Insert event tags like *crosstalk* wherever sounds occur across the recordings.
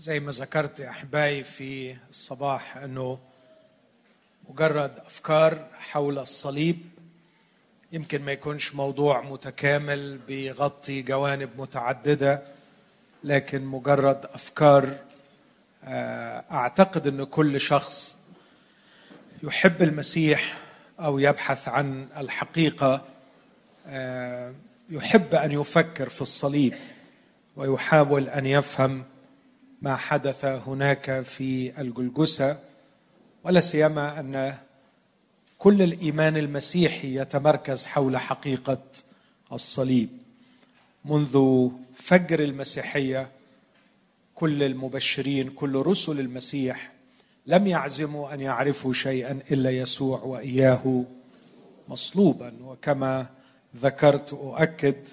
زي ما ذكرت يا أحبائي في الصباح أنه مجرد أفكار حول الصليب يمكن ما يكونش موضوع متكامل بيغطي جوانب متعددة لكن مجرد أفكار آه، أعتقد أن كل شخص يحب المسيح أو يبحث عن الحقيقة آه، يحب أن يفكر في الصليب ويحاول أن يفهم ما حدث هناك في الجلجسة ولا سيما أن كل الإيمان المسيحي يتمركز حول حقيقة الصليب. منذ فجر المسيحية كل المبشرين كل رسل المسيح لم يعزموا أن يعرفوا شيئا إلا يسوع وإياه مصلوبا. وكما ذكرت أؤكد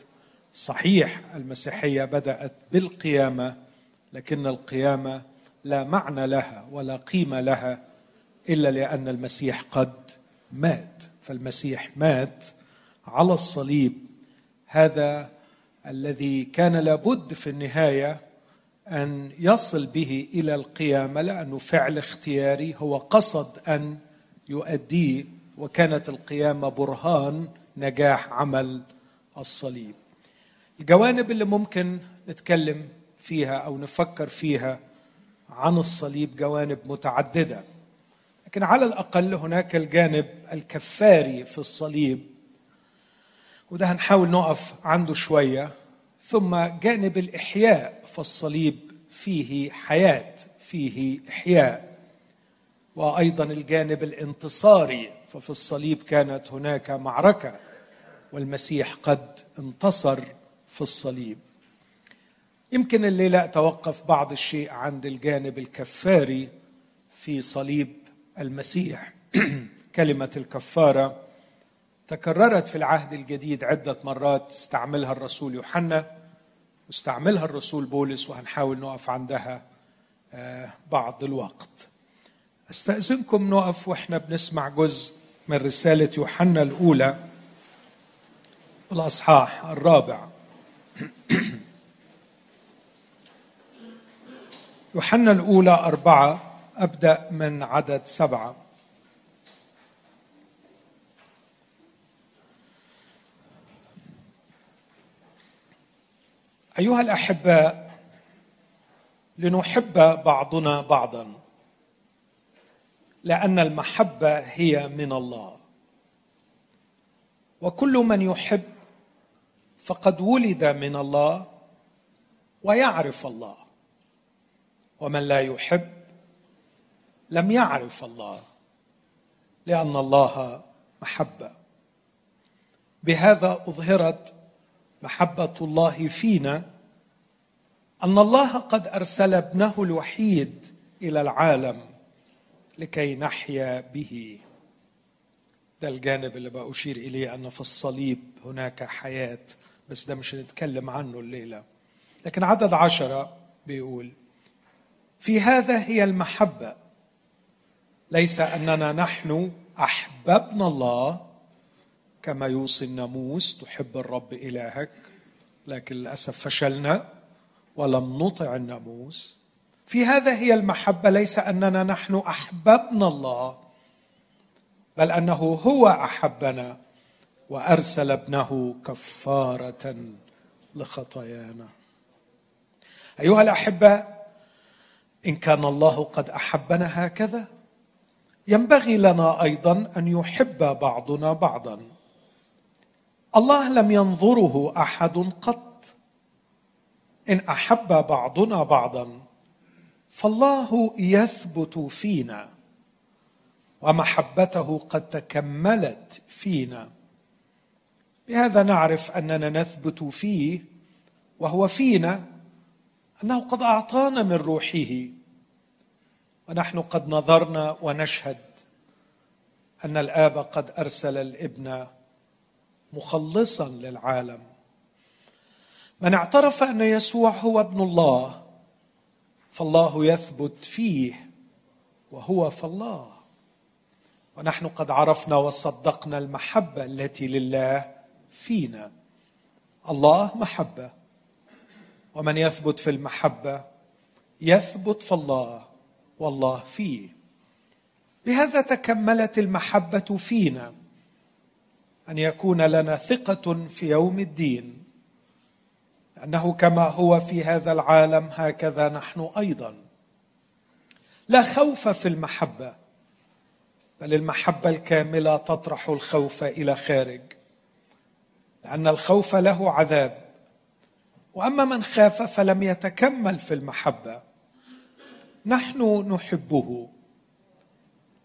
صحيح المسيحية بدأت بالقيامة لكن القيامة لا معنى لها ولا قيمة لها إلا لأن المسيح قد مات. فالمسيح مات على الصليب. هذا الذي كان لابد في النهاية أن يصل به إلى القيامة لأنه فعل اختياري هو قصد أن يؤديه وكانت القيامة برهان نجاح عمل الصليب. الجوانب اللي ممكن نتكلم فيها أو نفكر فيها عن الصليب جوانب متعددة. لكن على الأقل هناك الجانب الكفاري في الصليب. وده هنحاول نقف عنده شوية. ثم جانب الإحياء فالصليب فيه حياة فيه إحياء. وأيضا الجانب الانتصاري. ففي الصليب كانت هناك معركة والمسيح قد انتصر في الصليب. يمكن الليلة اتوقف بعض الشيء عند الجانب الكفاري في صليب المسيح. *clears throat* كلمة الكفارة تكررت في العهد الجديد عدة مرات. استعملها الرسول يوحنا واستعملها الرسول بولس وهنحاول نقف عندها آه، بعض الوقت. أستأذنكم نقف وإحنا بنسمع جزء من رسالة يوحنا الأولى الأصحاح الرابع. *clears throat* يوحنا الأولى أربعة أبدأ من عدد سبعة. أيها الاحباء لنحب بعضنا بعضا لأن المحبة هي من الله. وكل من يحب فقد ولد من الله ويعرف الله. ومن لا يحب لم يعرف الله لأن الله محبة. بهذا أظهرت محبة الله فينا أن الله قد أرسل ابنه الوحيد إلى العالم لكي نحيا به. ده الجانب اللي بأشير إليه أن في الصليب هناك حياة بس ده مش هنتكلم عنه الليلة. لكن عدد عشرة بيقول في هذا هي المحبة. ليس أننا نحن أحببنا الله كما يوصي الناموس تحب الرب إلهك لكن للأسف فشلنا ولم نطع الناموس. في هذا هي المحبة ليس أننا نحن أحببنا الله بل أنه هو أحبنا وأرسل ابنه كفارة لخطايانا. أيها الأحباء إن كان الله قد أحبنا هكذا. ينبغي لنا أيضا أن يحب بعضنا بعضا. الله لم ينظره أحد قط. إن أحب بعضنا بعضا فالله يثبت فينا ومحبته قد تكملت فينا. بهذا نعرف أننا نثبت فيه وهو فينا أنه قد أعطانا من روحه. ونحن قد نظرنا ونشهد أن الآب قد أرسل الابن مخلصا للعالم. من اعترف أن يسوع هو ابن الله فالله يثبت فيه وهو في الله ونحن قد عرفنا وصدقنا المحبة التي لله فينا. الله محبة. ومن يثبت في المحبة يثبت في الله والله فيه. بهذا تكملت المحبة فينا أن يكون لنا ثقة في يوم الدين لأنه كما هو في هذا العالم هكذا نحن أيضا. لا خوف في المحبة بل المحبة الكاملة تطرح الخوف إلى خارج لأن الخوف له عذاب. وأما من خاف فلم يتكمل في المحبة. نحن نحبه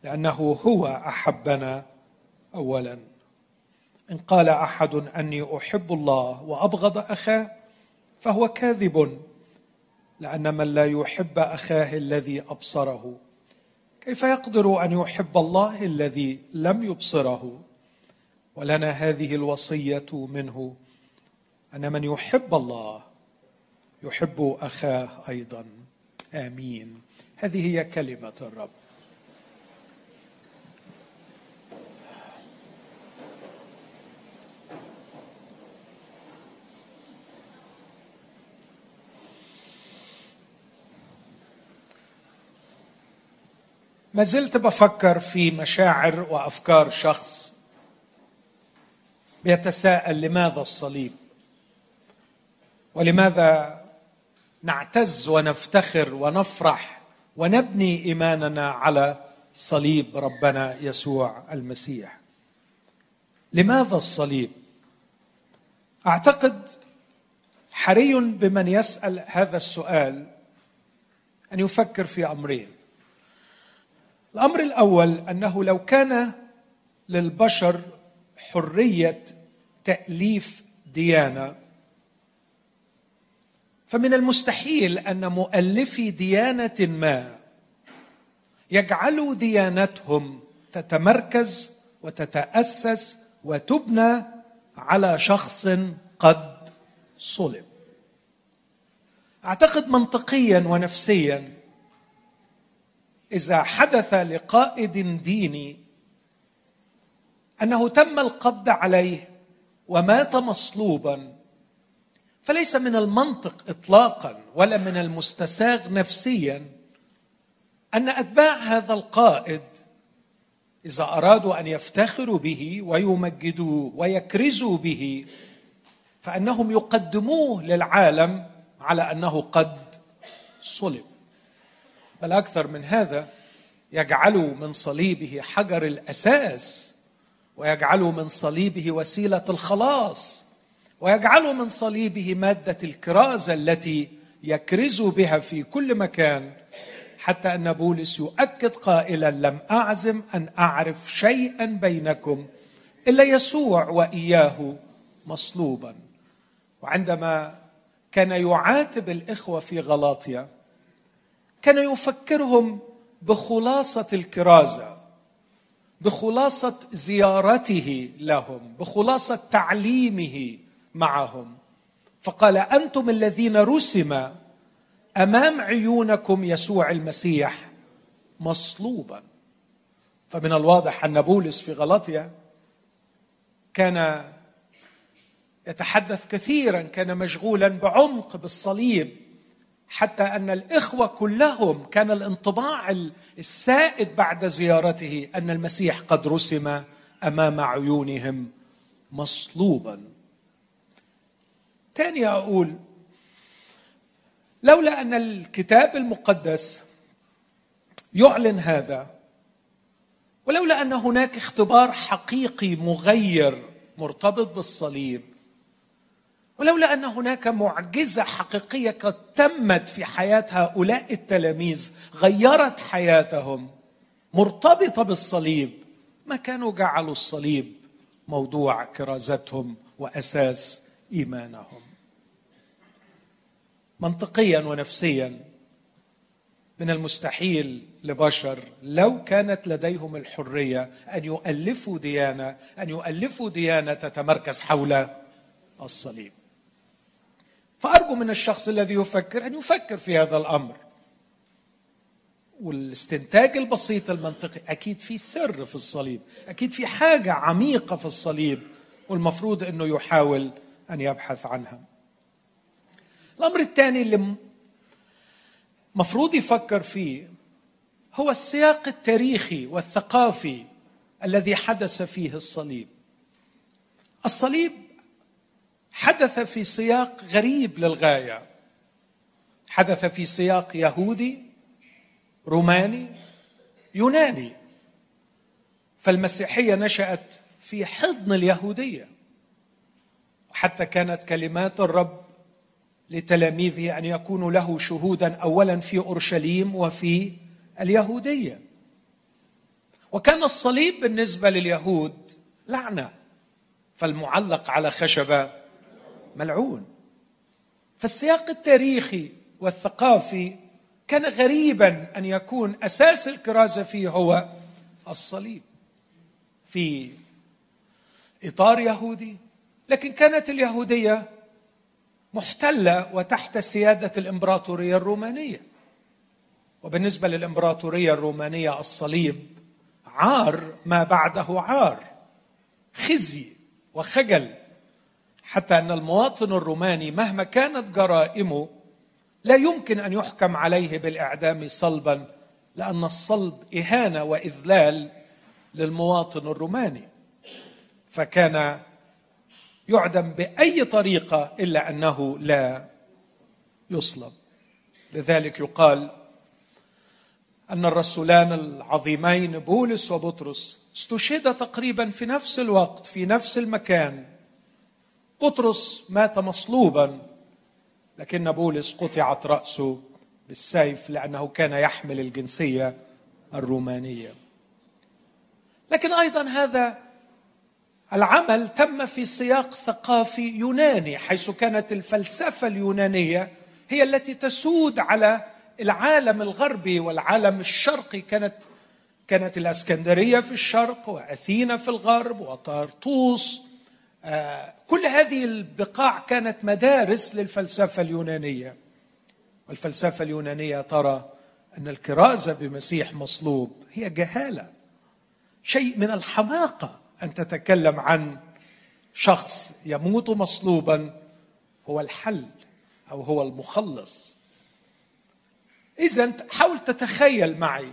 لأنه هو أحبنا اولا. إن قال أحد أني أحب الله وأبغض أخاه فهو كاذب لأن من لا يحب أخاه الذي أبصره. كيف يقدر أن يحب الله الذي لم يبصره؟ ولنا هذه الوصية منه أن من يحب الله يحب أخاه أيضا. آمين. هذه هي كلمة الرب. ما زلت بفكر في مشاعر وأفكار شخص بيتساءل لماذا الصليب؟ ولماذا نعتز ونفتخر ونفرح ونبني إيماننا على صليب ربنا يسوع المسيح. لماذا الصليب؟ أعتقد حري بمن يسأل هذا السؤال أن يفكر في أمرين. الأمر الأول أنه لو كان للبشر حرية تأليف ديانة فمن المستحيل أن مؤلفي ديانة ما يجعلوا ديانتهم تتمركز وتتأسس وتبنى على شخص قد صلب. أعتقد منطقيا ونفسيا إذا حدث لقائد ديني أنه تم القبض عليه ومات مصلوبا فليس من المنطق اطلاقا ولا من المستساغ نفسيا أن أتباع هذا القائد إذا أرادوا أن يفتخروا به ويمجدوه ويكرزوا به فأنهم يقدموه للعالم على أنه قد صلب. بل أكثر من هذا يجعلوا من صليبه حجر الأساس ويجعلوا من صليبه وسيلة الخلاص. ويجعلوا من صليبه مادة الكرازة التي يكرز بها في كل مكان حتى أن بولس يؤكد قائلا لم أعزم أن أعرف شيئا بينكم إلا يسوع وإياه مصلوبا. وعندما كان يعاتب الإخوة في غلاطيا كان يفكرهم بخلاصة الكرازة بخلاصة زيارته لهم بخلاصة تعليمه معهم. فقال أنتم الذين رسم أمام عيونكم يسوع المسيح مصلوبا. فمن الواضح أن بولس في غلطيا كان يتحدث كثيرا كان مشغولا بعمق بالصليب حتى أن الإخوة كلهم كان الانطباع السائد بعد زيارته أن المسيح قد رسم أمام عيونهم مصلوبا. تاني أقول لولا أن الكتاب المقدس يعلن هذا ولولا أن هناك اختبار حقيقي مغير مرتبط بالصليب ولولا أن هناك معجزة حقيقية قد تمت في حياة هؤلاء التلاميذ غيرت حياتهم مرتبطة بالصليب ما كانوا جعلوا الصليب موضوع كرازتهم وأساس إيمانهم. منطقيا ونفسيا من المستحيل لبشر لو كانت لديهم الحرية أن يؤلفوا ديانة أن يؤلفوا ديانة تتمركز حول الصليب. فأرجو من الشخص الذي يفكر أن يفكر في هذا الأمر. والاستنتاج البسيط المنطقي أكيد في سر في الصليب أكيد في حاجة عميقة في الصليب والمفروض إنه يحاول أن يبحث عنها. الأمر الثاني اللي مفروض يفكر فيه هو السياق التاريخي والثقافي الذي حدث فيه الصليب. الصليب حدث في سياق غريب للغاية. حدث في سياق يهودي روماني يوناني. فالمسيحية نشأت في حضن اليهودية. وحتى كانت كلمات الرب لتلاميذه أن يكونوا له شهودا اولا في أورشليم وفي اليهودية. وكان الصليب بالنسبة لليهود لعنة فالمعلق على خشبة ملعون. فالسياق التاريخي والثقافي كان غريبا أن يكون أساس الكرازة فيه هو الصليب. في إطار يهودي لكن كانت اليهودية محتلة وتحت سيادة الإمبراطورية الرومانية. وبالنسبة للإمبراطورية الرومانية الصليب عار ما بعده عار خزي وخجل حتى أن المواطن الروماني مهما كانت جرائمه لا يمكن أن يحكم عليه بالإعدام صلبا لأن الصلب إهانة وإذلال للمواطن الروماني. فكان يعدم بأي طريقة إلا أنه لا يصلب. لذلك يقال أن الرسولان العظيمين بولس وبطرس استشهد تقريبا في نفس الوقت في نفس المكان. بطرس مات مصلوبا لكن بولس قطعت رأسه بالسيف لأنه كان يحمل الجنسية الرومانية. لكن أيضا هذا العمل تم في سياق ثقافي يوناني حيث كانت الفلسفة اليونانية هي التي تسود على العالم الغربي والعالم الشرقي. كانت كانت الإسكندرية في الشرق وأثينا في الغرب وطرطوس. آه، كل هذه البقاع كانت مدارس للفلسفة اليونانية. والفلسفة اليونانية ترى أن الكرازة بمسيح مصلوب هي جهالة شيء من الحماقة. أن تتكلم عن شخص يموت مصلوبا هو الحل أو هو المخلص. اذا حاول تتخيل معي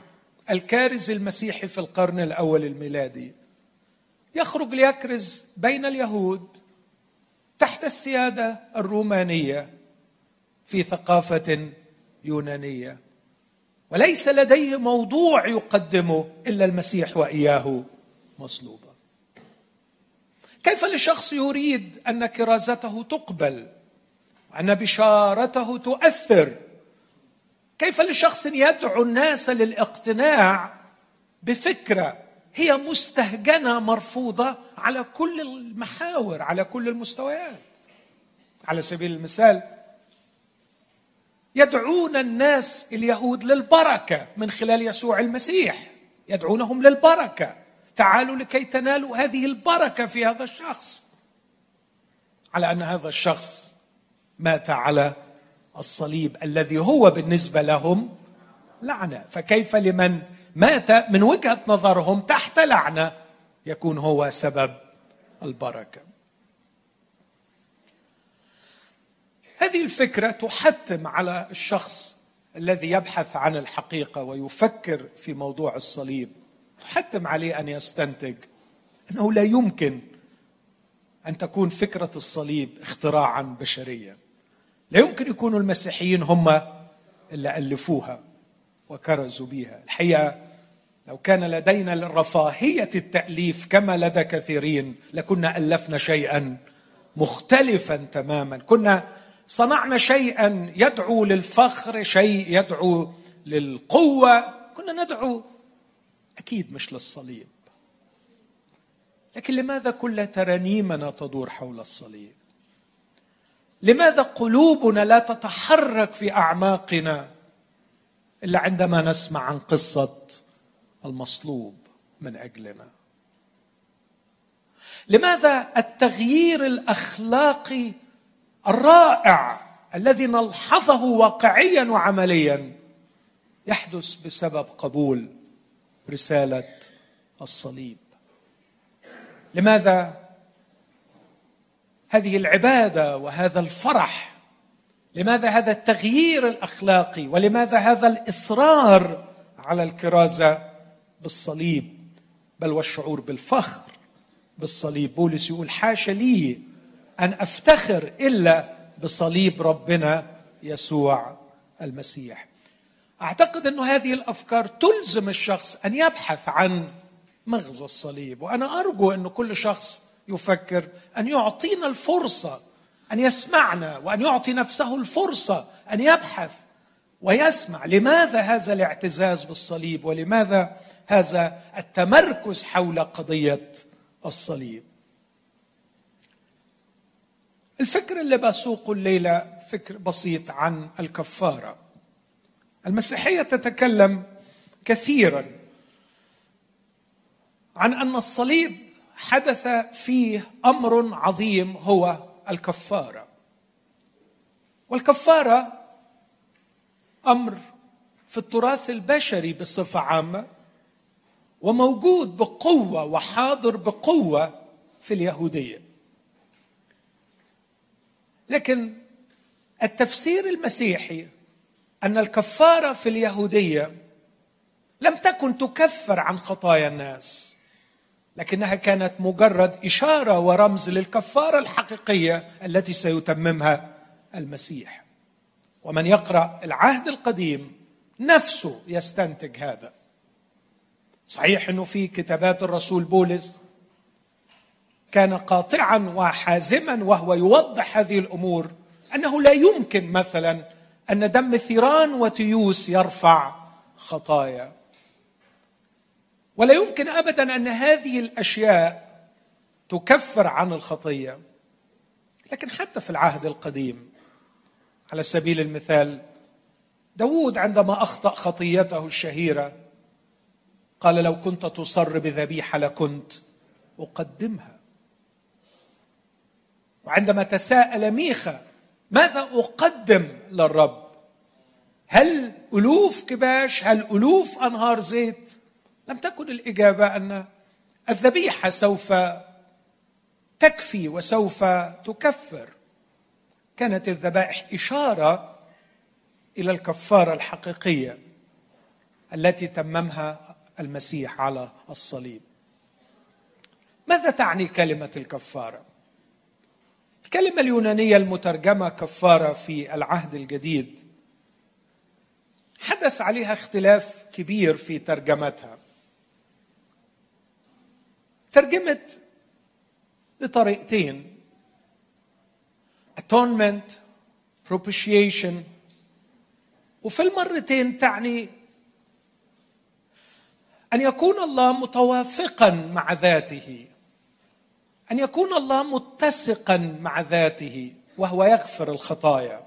الكارز المسيحي في القرن الأول الميلادي. يخرج ليكرز بين اليهود تحت السيادة الرومانية في ثقافة يونانية. وليس لديه موضوع يقدمه إلا المسيح وإياه مصلوبا. كيف لشخص يريد أن كرازته تقبل؟ وان بشارته تؤثر؟ كيف لشخص يدعو الناس للاقتناع بفكرة هي مستهجنة مرفوضة على كل المحاور على كل المستويات؟ على سبيل المثال يدعون الناس اليهود للبركة من خلال يسوع المسيح. يدعونهم للبركة. تعالوا لكي تنالوا هذه البركة في هذا الشخص. على أن هذا الشخص مات على الصليب الذي هو بالنسبة لهم لعنة. فكيف لمن مات من وجهة نظرهم تحت لعنة يكون هو سبب البركة؟ هذه الفكرة تحتم على الشخص الذي يبحث عن الحقيقة ويفكر في موضوع الصليب. تحتم عليه أن يستنتج إنه لا يمكن أن تكون فكرة الصليب اختراعا بشريا. لا يمكن يكونوا المسيحيين هم اللي ألفوها وكرزوا بها الحقيقة لو كان لدينا رفاهية التأليف كما لدى كثيرين لكنا ألفنا شيئا مختلفا تماما. كنا صنعنا شيئا يدعو للفخر شيء يدعو للقوة. كنا ندعو أكيد مش للصليب. لكن لماذا كل ترانيمنا تدور حول الصليب؟ لماذا قلوبنا لا تتحرك في أعماقنا إلا عندما نسمع عن قصة المصلوب من أجلنا؟ لماذا التغيير الأخلاقي الرائع الذي نلحظه واقعيا وعمليا يحدث بسبب قبول رسالة الصليب. لماذا؟ هذه العبادة وهذا الفرح لماذا هذا التغيير الأخلاقي ولماذا هذا الإصرار على الكرازة بالصليب؟ بل والشعور بالفخر بالصليب. بولس يقول حاشا لي أن أفتخر إلا بصليب ربنا يسوع المسيح. أعتقد أنه هذه الأفكار تلزم الشخص أن يبحث عن مغزى الصليب. وأنا أرجو أن كل شخص يفكر أن يعطينا الفرصة أن يسمعنا وأن يعطي نفسه الفرصة أن يبحث ويسمع لماذا هذا الاعتزاز بالصليب ولماذا هذا التمركز حول قضية الصليب. الفكر اللي بسوقه الليلة فكر بسيط عن الكفارة. المسيحية تتكلم كثيرا عن أن الصليب حدث فيه أمر عظيم هو الكفارة. والكفارة أمر في التراث البشري بصفة عامة وموجود بقوة وحاضر بقوة في اليهودية. لكن التفسير المسيحي أن الكفارة في اليهودية لم تكن تكفر عن خطايا الناس لكنها كانت مجرد إشارة ورمز للكفارة الحقيقية التي سيتممها المسيح. ومن يقرأ العهد القديم نفسه يستنتج هذا. صحيح إنه في كتابات الرسول بولس كان قاطعا وحازما وهو يوضح هذه الأمور أنه لا يمكن مثلا أن دم ثيران وتيوس يرفع خطايا. ولا يمكن ابدا أن هذه الأشياء تكفر عن الخطية. لكن حتى في العهد القديم على سبيل المثال داود عندما أخطأ خطيته الشهيرة قال لو كنت تصر بذبيحه لكنت أقدمها. وعندما تساءل ميخا ماذا أقدم للرب؟ هل ألوف كباش هل ألوف أنهار زيت؟ لم تكن الإجابة أن الذبيحة سوف تكفي وسوف تكفر. كانت الذبائح إشارة إلى الكفارة الحقيقية التي تممها المسيح على الصليب. ماذا تعني كلمة الكفارة؟ الكلمة اليونانية المترجمة كفارة في العهد الجديد. حدث عليها اختلاف كبير في ترجمتها. ترجمت بطريقتين atonement propitiation وفي المرتين تعني أن يكون الله متوافقا مع ذاته. أن يكون الله متسقا مع ذاته وهو يغفر الخطايا.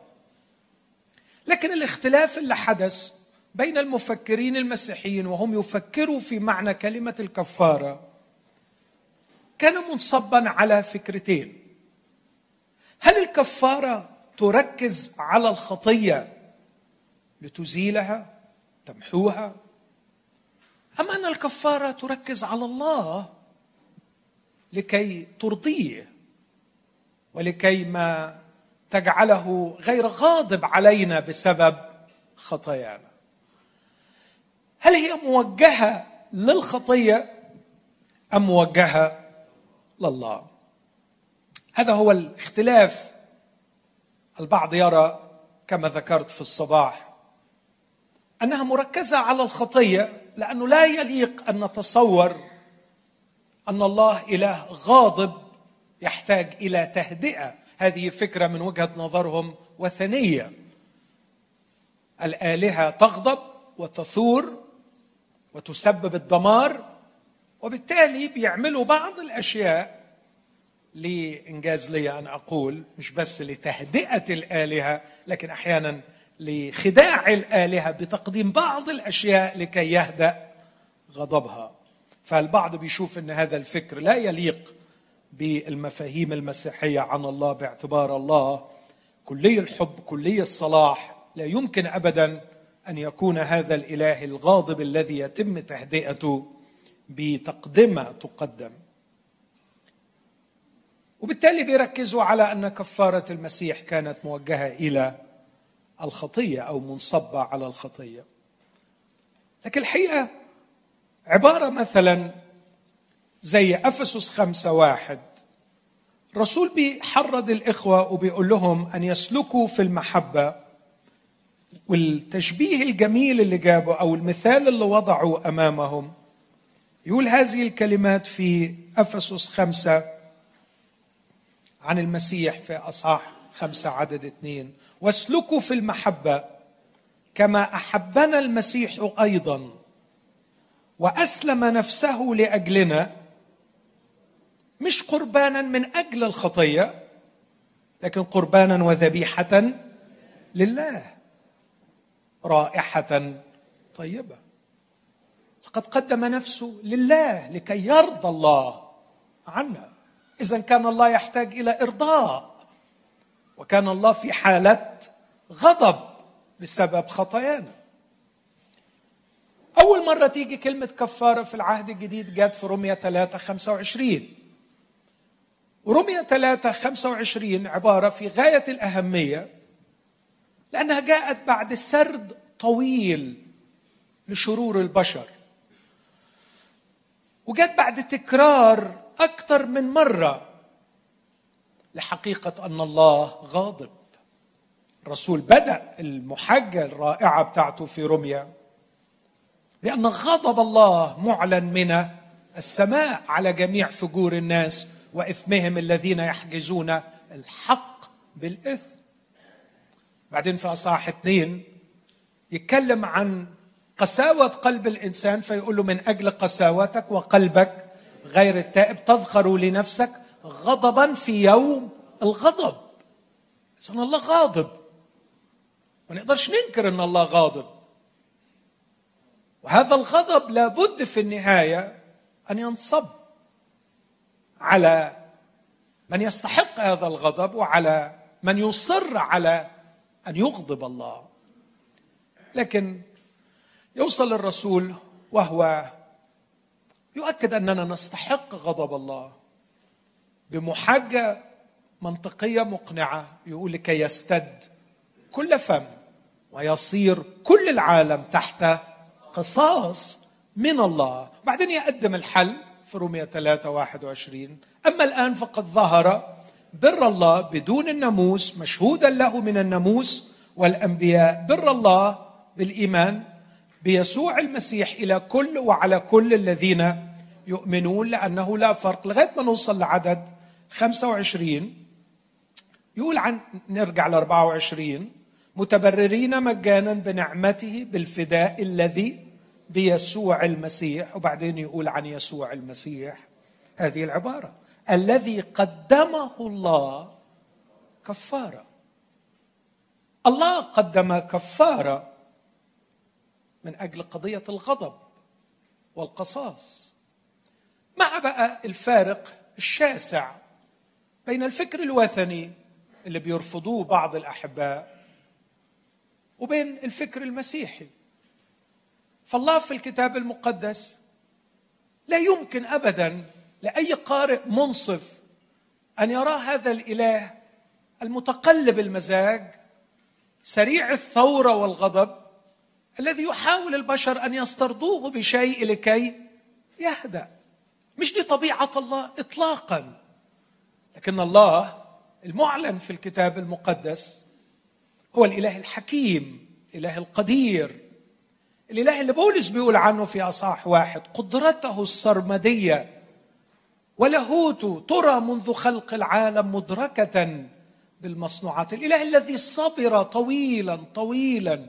لكن الاختلاف اللي حدث بين المفكرين المسيحيين وهم يفكروا في معنى كلمة الكفارة كان منصبا على فكرتين. هل الكفارة تركز على الخطية لتزيلها تمحوها أم أن الكفارة تركز على الله؟ لكي ترضيه ولكي ما تجعله غير غاضب علينا بسبب خطايانا. هل هي موجهة للخطية أم موجهة لله؟ هذا هو الاختلاف. البعض يرى كما ذكرت في الصباح أنها مركزة على الخطية لأنه لا يليق أن نتصور أن الله إله غاضب يحتاج إلى تهدئة. هذه فكرة من وجهة نظرهم وثنية. الآلهة تغضب وتثور وتسبب الدمار وبالتالي بيعملوا بعض الأشياء لإنجاز لي أن أقول مش بس لتهدئة الآلهة لكن أحيانا لخداع الآلهة بتقديم بعض الأشياء لكي يهدأ غضبها. فالبعض بيشوف إن هذا الفكر لا يليق بالمفاهيم المسيحية عن الله باعتبار الله. كلي الحب كلي الصلاح لا يمكن ابدا أن يكون هذا الإله الغاضب الذي يتم تهدئته بتقدمة تقدم. وبالتالي بيركزوا على أن كفارة المسيح كانت موجهة إلى الخطية أو منصبة على الخطية. لكن الحقيقة عبارة مثلا زي أفسس خمسة واحد. الرسول بيحرض الإخوة وبيقول لهم أن يسلكوا في المحبة والتشبيه الجميل اللي جابه أو المثال اللي وضعه أمامهم يقول هذه الكلمات في أفسس خمسة عن المسيح في أصحاح خمسة عدد اثنين. واسلكوا في المحبة كما أحبنا المسيح أيضا. وأسلم نفسه لأجلنا مش قربانا من أجل الخطية لكن قربانا وذبيحة لله رائحة طيبة. لقد قدم نفسه لله لكي يرضى الله عنا. اذا كان الله يحتاج إلى إرضاء وكان الله في حالة غضب بسبب خطايانا. أول مرة تيجي كلمة كفارة في العهد الجديد جت في رومية 3 25 ورمية 3 25 عبارة في غاية الأهمية لأنها جاءت بعد سرد طويل لشرور البشر. وجت بعد تكرار أكثر من مرة لحقيقة أن الله غاضب. الرسول بدأ المحجة الرائعة بتاعته في رمية لأن غضب الله معلن من السماء على جميع فجور الناس وإثمهم الذين يحجزون الحق بالإثم. بعدين في أصحاح اثنين يتكلم عن قساوة قلب الإنسان فيقول له من أجل قساوتك وقلبك غير التائب تظهر لنفسك غضبا في يوم الغضب. إذن الله غاضب. ما نقدرش ننكر أن الله غاضب. وهذا الغضب لابد في النهاية أن ينصب على من يستحق هذا الغضب وعلى من يصر على أن يغضب الله. لكن يوصل الرسول وهو يؤكد أننا نستحق غضب الله بمحاجة منطقية مقنعة. يقول لكي يستد كل فم ويصير كل العالم تحت قصاص من الله. بعدين يقدم الحل في رومية 3 21 أما الآن فقد ظهر بر الله بدون الناموس مشهودا له من الناموس والأنبياء بر الله بالإيمان بيسوع المسيح إلى كل وعلى كل الذين يؤمنون لأنه لا فرق. لغاية ما نوصل لعدد 25 يقول عن نرجع ل 24 متبررين مجانا بنعمته بالفداء الذي بيسوع المسيح وبعدين يقول عن يسوع المسيح هذه العبارة الذي قدمه الله كفارة. الله قدم كفارة من أجل قضية الغضب والقصاص. مع بقى الفارق الشاسع بين الفكر الوثني اللي بيرفضوه بعض الأحباء وبين الفكر المسيحي. فالله في الكتاب المقدس لا يمكن ابدا لأي قارئ منصف أن يرى هذا الإله المتقلب المزاج سريع الثورة والغضب الذي يحاول البشر أن يسترضوه بشيء لكي يهدأ. مش دي طبيعه الله اطلاقا لكن الله المعلن في الكتاب المقدس هو الإله الحكيم الإله القدير. الإله اللي بولس بيقول عنه في أصحاح واحد قدرته السرمدية. ولاهوته ترى منذ خلق العالم مدركة بالمصنوعات. الإله الذي صبر طويلا طويلا.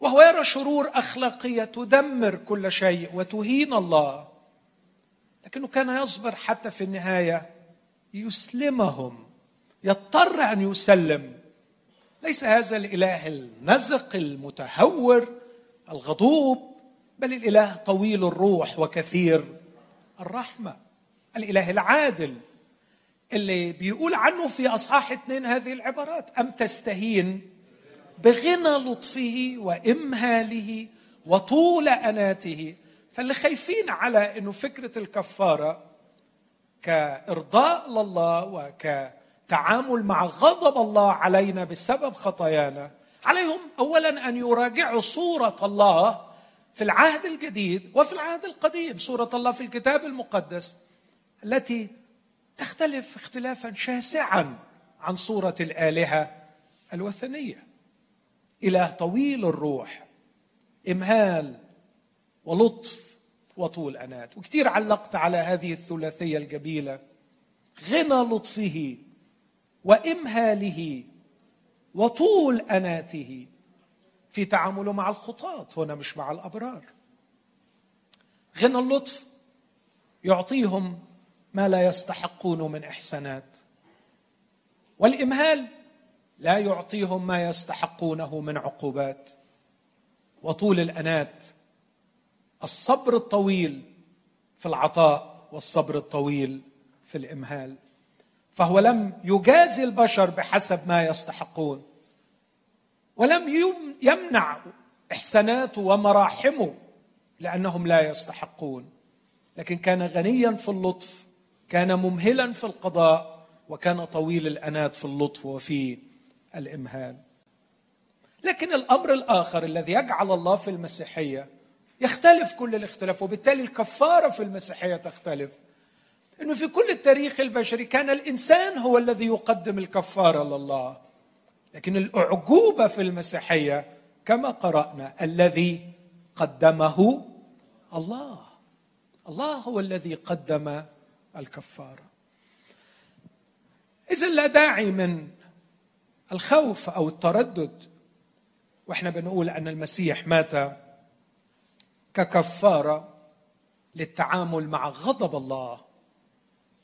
وهو يرى شرور أخلاقية تدمر كل شيء وتهين الله. لكنه كان يصبر حتى في النهاية يسلمهم يضطر أن يسلم. ليس هذا الإله النزق المتهور الغضوب بل الإله طويل الروح وكثير الرحمة. الإله العادل اللي بيقول عنه في أصحاح اثنين هذه العبارات أم تستهين بغنى لطفه وإمهاله وطول أناته؟ فاللي خايفين على إنه فكرة الكفارة كإرضاء لله وكتعامل مع غضب الله علينا بسبب خطايانا. عليهم اولا أن يراجعوا صورة الله في العهد الجديد وفي العهد القديم صورة الله في الكتاب المقدس التي تختلف اختلافا شاسعا عن صورة الآلهة الوثنية. إله طويل الروح إمهال ولطف وطول أنات. وكثير علقت على هذه الثلاثية الجميلة غنى لطفه وامهاله وطول أناته في تعامله مع الخطاة هنا مش مع الأبرار. غنى اللطف يعطيهم ما لا يستحقون من إحسانات. والإمهال لا يعطيهم ما يستحقونه من عقوبات. وطول الأنات الصبر الطويل في العطاء والصبر الطويل في الإمهال. فهو لم يجازي البشر بحسب ما يستحقون ولم يمنع احساناته ومراحمه لأنهم لا يستحقون. لكن كان غنيا في اللطف كان ممهلا في القضاء وكان طويل الأنات في اللطف وفي الإمهال. لكن الأمر الآخر الذي يجعل الله في المسيحية يختلف كل الاختلاف وبالتالي الكفارة في المسيحية تختلف. إنه في كل التاريخ البشري كان الإنسان هو الذي يقدم الكفارة لله لكن الأعجوبة في المسيحية كما قرأنا الذي قدمه الله. الله هو الذي قدم الكفارة. اذا لا داعي من الخوف أو التردد. وإحنا بنقول أن المسيح مات ككفارة للتعامل مع غضب الله.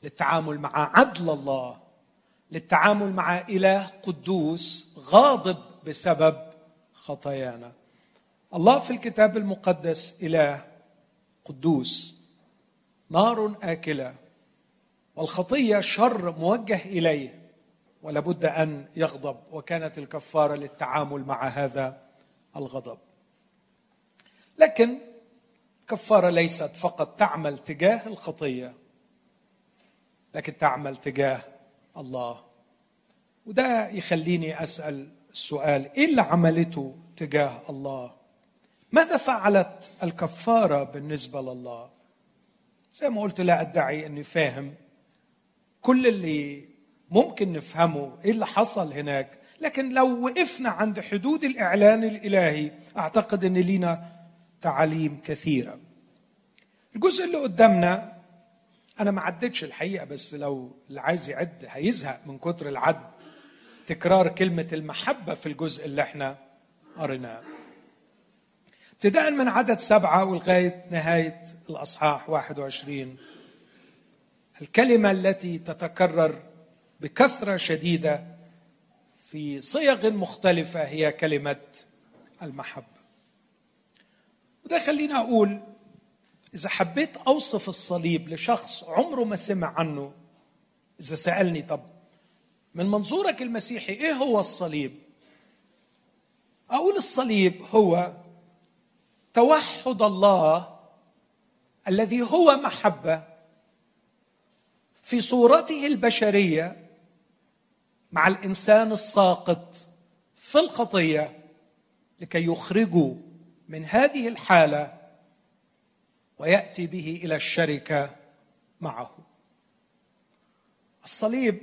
للتعامل مع عدل الله للتعامل مع إله قدوس غاضب بسبب خطايانا. الله في الكتاب المقدس إله قدوس نار آكلة والخطية شر موجه إليه ولابد أن يغضب وكانت الكفارة للتعامل مع هذا الغضب. لكن الكفاره ليست فقط تعمل تجاه الخطية لكن تعمل تجاه الله. وده يخليني أسأل السؤال إيه اللي عملته تجاه الله؟ ماذا فعلت الكفارة بالنسبة لله؟ زي ما قلت لا أدعي أني فاهم كل اللي ممكن نفهمه إيه اللي حصل هناك. لكن لو وقفنا عند حدود الإعلان الإلهي أعتقد أن لينا تعاليم كثيرة. الجزء اللي قدامنا أنا ما عدتش الحقيقة بس لو اللي عايز يعد هيزهق من كتر العد. تكرار كلمة المحبة في الجزء اللي إحنا قريناه. ابتداء من عدد سبعة ولغاية نهاية الأصحاح 21 الكلمة التي تتكرر بكثرة شديدة في صيغ مختلفة هي كلمة المحبة. وده خلينا أقول إذا حبيت أوصف الصليب لشخص عمره ما سمع عنه إذا سألني طب من منظورك المسيحي إيه هو الصليب؟ أقول الصليب هو توحد الله الذي هو محبة في صورته البشرية مع الإنسان الساقط في الخطية لكي يخرجوا من هذه الحالة ويأتي به إلى الشركة معه. الصليب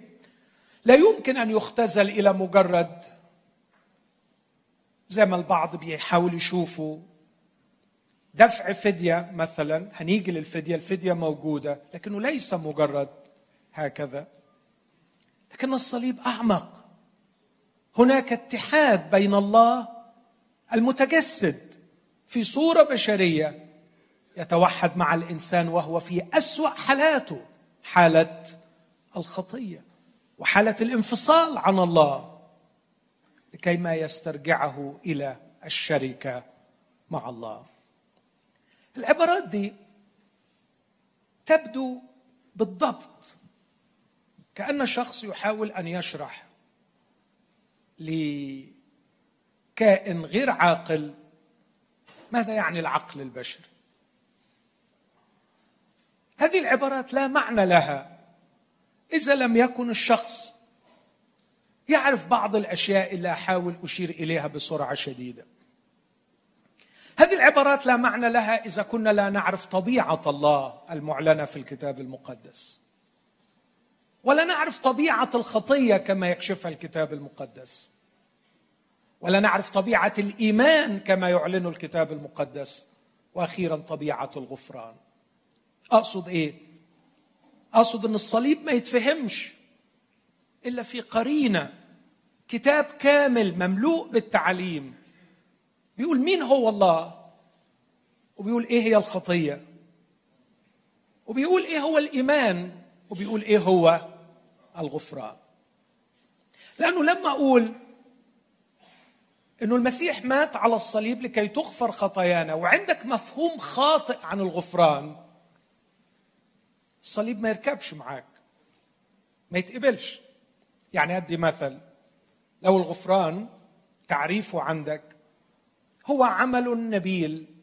لا يمكن أن يختزل إلى مجرد زي ما البعض بيحاول يشوفوا. دفع فدية مثلا هنيجي للفدية الفدية موجودة لكنه ليس مجرد هكذا. لكن الصليب أعمق. هناك اتحاد بين الله المتجسد في صورة بشرية يتوحد مع الإنسان وهو في أسوأ حالاته حالة الخطية وحالة الانفصال عن الله لكي ما يسترجعه إلى الشركة مع الله. العبارات دي تبدو بالضبط كأن شخص يحاول أن يشرح لكائن غير عاقل ماذا يعني العقل البشري. هذه العبارات لا معنى لها. إذا لم يكن الشخص يعرف بعض الأشياء اللي احاول أشير إليها بسرعة شديدة. هذه العبارات لا معنى لها إذا كنا لا نعرف طبيعة الله المعلنة في الكتاب المقدس. ولا نعرف طبيعة الخطية كما يكشفها الكتاب المقدس. ولا نعرف طبيعة الإيمان كما يعلن الكتاب المقدس. وأخيرا طبيعة الغفران. أقصد إيه؟ أقصد إن الصليب ما يتفهمش إلا في قرينة كتاب كامل مملوء بالتعليم. بيقول مين هو الله؟ وبيقول إيه هي الخطية؟ وبيقول إيه هو الإيمان؟ وبيقول إيه هو الغفران؟ لأنه لما أقول إنه المسيح مات على الصليب لكي تغفر خطايانا وعندك مفهوم خاطئ عن الغفران الصليب ما يركبش معاك. ما يتقبلش. يعني أدي مثل. لو الغفران تعريفه عندك هو عمل نبيل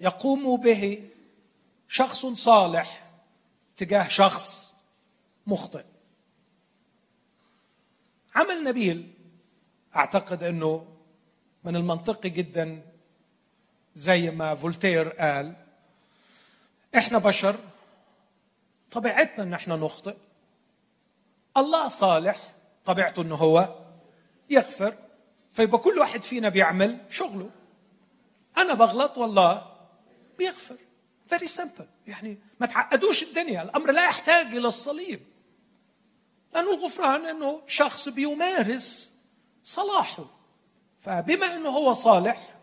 يقوم به شخص صالح تجاه شخص مخطئ. عمل نبيل أعتقد أنه من المنطقي جدا زي ما فولتير قال إحنا بشر طبيعتنا إن إحنا نخطئ. الله صالح طبيعته إنه هو يغفر فيبقى كل واحد فينا بيعمل شغله. أنا بغلط والله بيغفر. فيري سمبل يعني ما تعقدوش الدنيا. الأمر لا يحتاج إلى الصليب. لأنه الغفران إنه شخص بيمارس صلاحه. فبما إنه هو صالح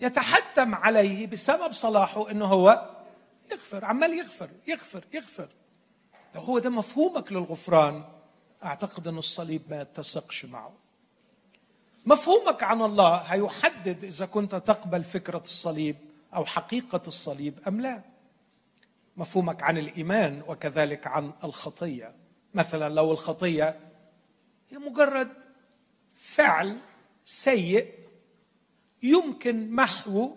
يتحتم عليه بسبب صلاحه إنه هو يغفر عمال يغفر يغفر يغفر. لو هو ده مفهومك للغفران أعتقد ان الصليب ما يتسقش معه. مفهومك عن الله هيحدد إذا كنت تقبل فكرة الصليب أو حقيقة الصليب أم لا. مفهومك عن الإيمان وكذلك عن الخطية. مثلا لو الخطية هي مجرد فعل سيء يمكن محوه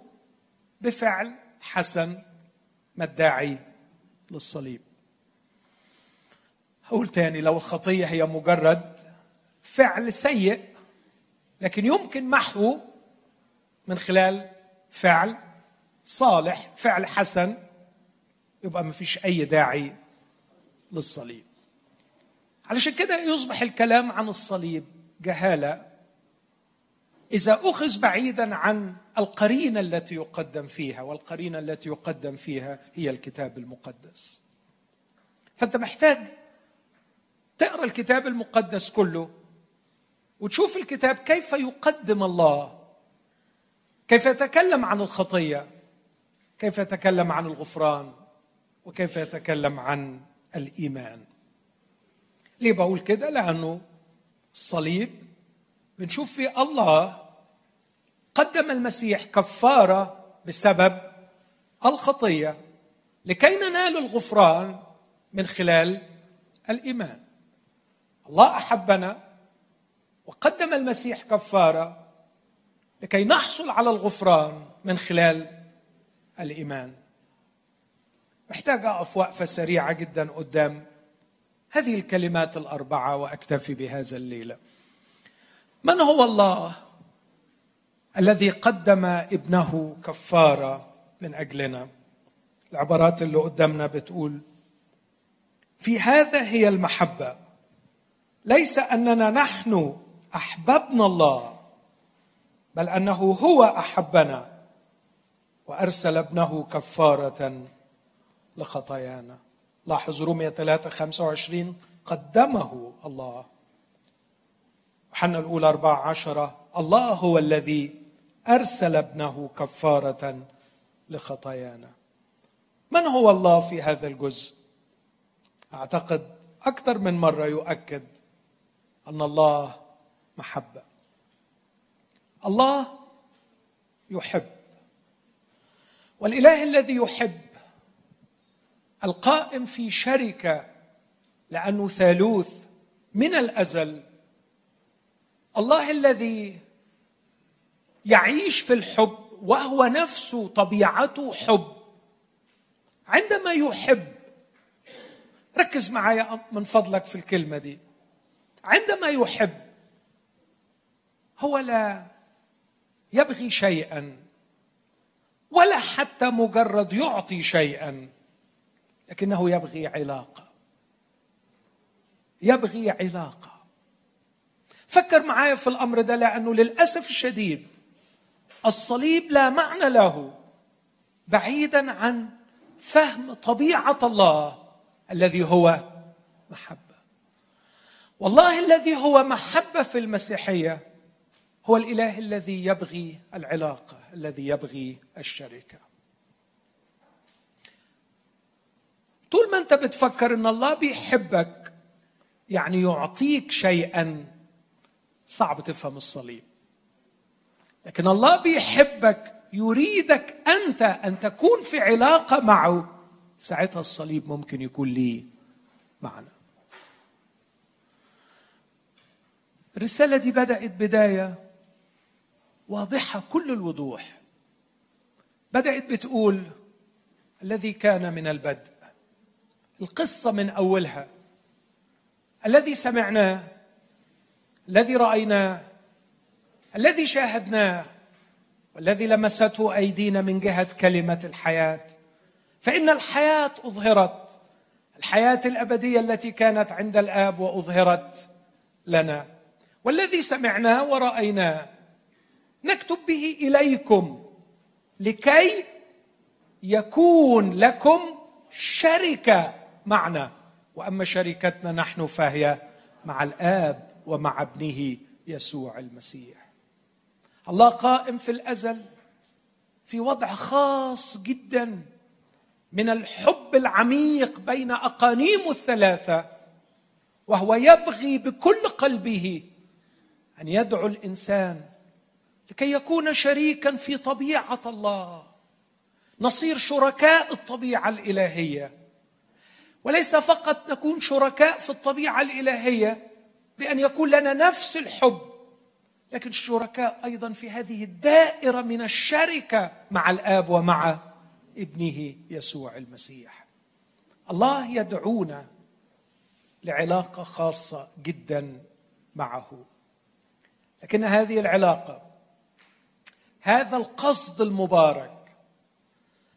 بفعل حسن ما الداعي للصليب؟ هقول تاني لو الخطية هي مجرد فعل سيء لكن يمكن محوه من خلال فعل صالح فعل حسن يبقى ما فيش أي داعي للصليب. علشان كده يصبح الكلام عن الصليب جهالة إذا أخذ بعيدا عن القرينة التي يقدم فيها والقرينة التي يقدم فيها هي الكتاب المقدس. فأنت محتاج تقرأ الكتاب المقدس كله وتشوف الكتاب كيف يقدم الله كيف يتكلم عن الخطية كيف يتكلم عن الغفران وكيف يتكلم عن الإيمان. ليه بقول كده؟ لأنه الصليب بنشوف فيه الله قدم المسيح كفارة بسبب الخطية لكي ننال الغفران من خلال الإيمان. الله أحبنا وقدم المسيح كفارة لكي نحصل على الغفران من خلال الإيمان. محتاج اقف وقفه سريعه جدا قدام هذه الكلمات الأربعة وأكتفي بهذا الليلة. من هو الله؟ الذي قدم ابنه كفارة من أجلنا. العبارات اللي قدامنا بتقول في هذا هي المحبة. ليس أننا نحن أحببنا الله بل أنه هو أحبنا وأرسل ابنه كفارة لخطايانا. لاحظ رومية 3 25 قدمه الله. حنا الأولى 14 الله هو الذي أرسل ابنه كفارة لخطايانا. من هو الله في هذا الجزء؟ أعتقد أكثر من مرة يؤكد أن الله محبة. الله يحب. والإله الذي يحب القائم في شركة لأنه ثالوث من الأزل الله الذي يعيش في الحب وهو نفسه طبيعته حب. عندما يحب ركز معايا من فضلك في الكلمة دي. عندما يحب هو لا يبغي شيئا ولا حتى مجرد يعطي شيئا لكنه يبغي علاقة. يبغي علاقة. فكر معايا في الأمر ده لأنه للأسف الشديد الصليب لا معنى له بعيدا عن فهم طبيعة الله الذي هو محبة. والله الذي هو محبة في المسيحية هو الإله الذي يبغي العلاقة الذي يبغي الشركة. طول ما أنت بتفكر إن الله بيحبك يعني يعطيك شيئا صعب تفهم الصليب. لكن الله بيحبك يريدك أنت أن تكون في علاقة معه. ساعتها الصليب ممكن يكون ليه معنى. الرسالة دي بدأت بداية واضحة كل الوضوح. بدأت بتقول الذي كان من البدء. القصة من أولها. الذي سمعناه. الذي رايناه الذي شاهدناه والذي لمسته أيدينا من جهة كلمة الحياة. فإن الحياة أظهرت الحياة الأبدية التي كانت عند الآب وأظهرت لنا. والذي سمعناه ورايناه نكتب به إليكم لكي يكون لكم شركة معنا. وأما شركتنا نحن فهي مع الآب ومع ابنه يسوع المسيح. الله قائم في الأزل في وضع خاص جدا من الحب العميق بين أقانيم الثلاثة وهو يبغي بكل قلبه أن يدعو الإنسان لكي يكون شريكا في طبيعة الله نصير شركاء الطبيعة الإلهية. وليس فقط نكون شركاء في الطبيعة الإلهية بأن يكون لنا نفس الحب. لكن شركاء أيضا في هذه الدائرة من الشركة مع الآب ومع ابنه يسوع المسيح. الله يدعونا لعلاقة خاصة جدا معه. لكن هذه العلاقة هذا القصد المبارك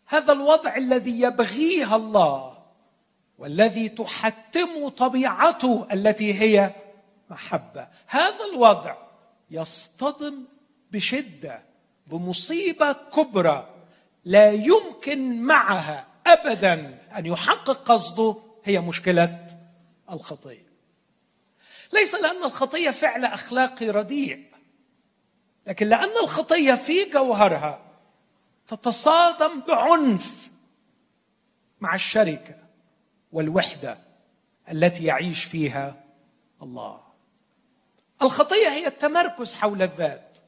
هذا الوضع الذي يبغيه الله والذي تحتم طبيعته التي هي محبة. هذا الوضع يصطدم بشدة بمصيبة كبرى لا يمكن معها ابدا أن يحقق قصده هي مشكلة الخطيه ليس لأن الخطيه فعل أخلاقي رديء لكن لأن الخطيه في جوهرها تتصادم بعنف مع الشركة والوحدة التي يعيش فيها الله. الخطية هي التمركز حول الذات.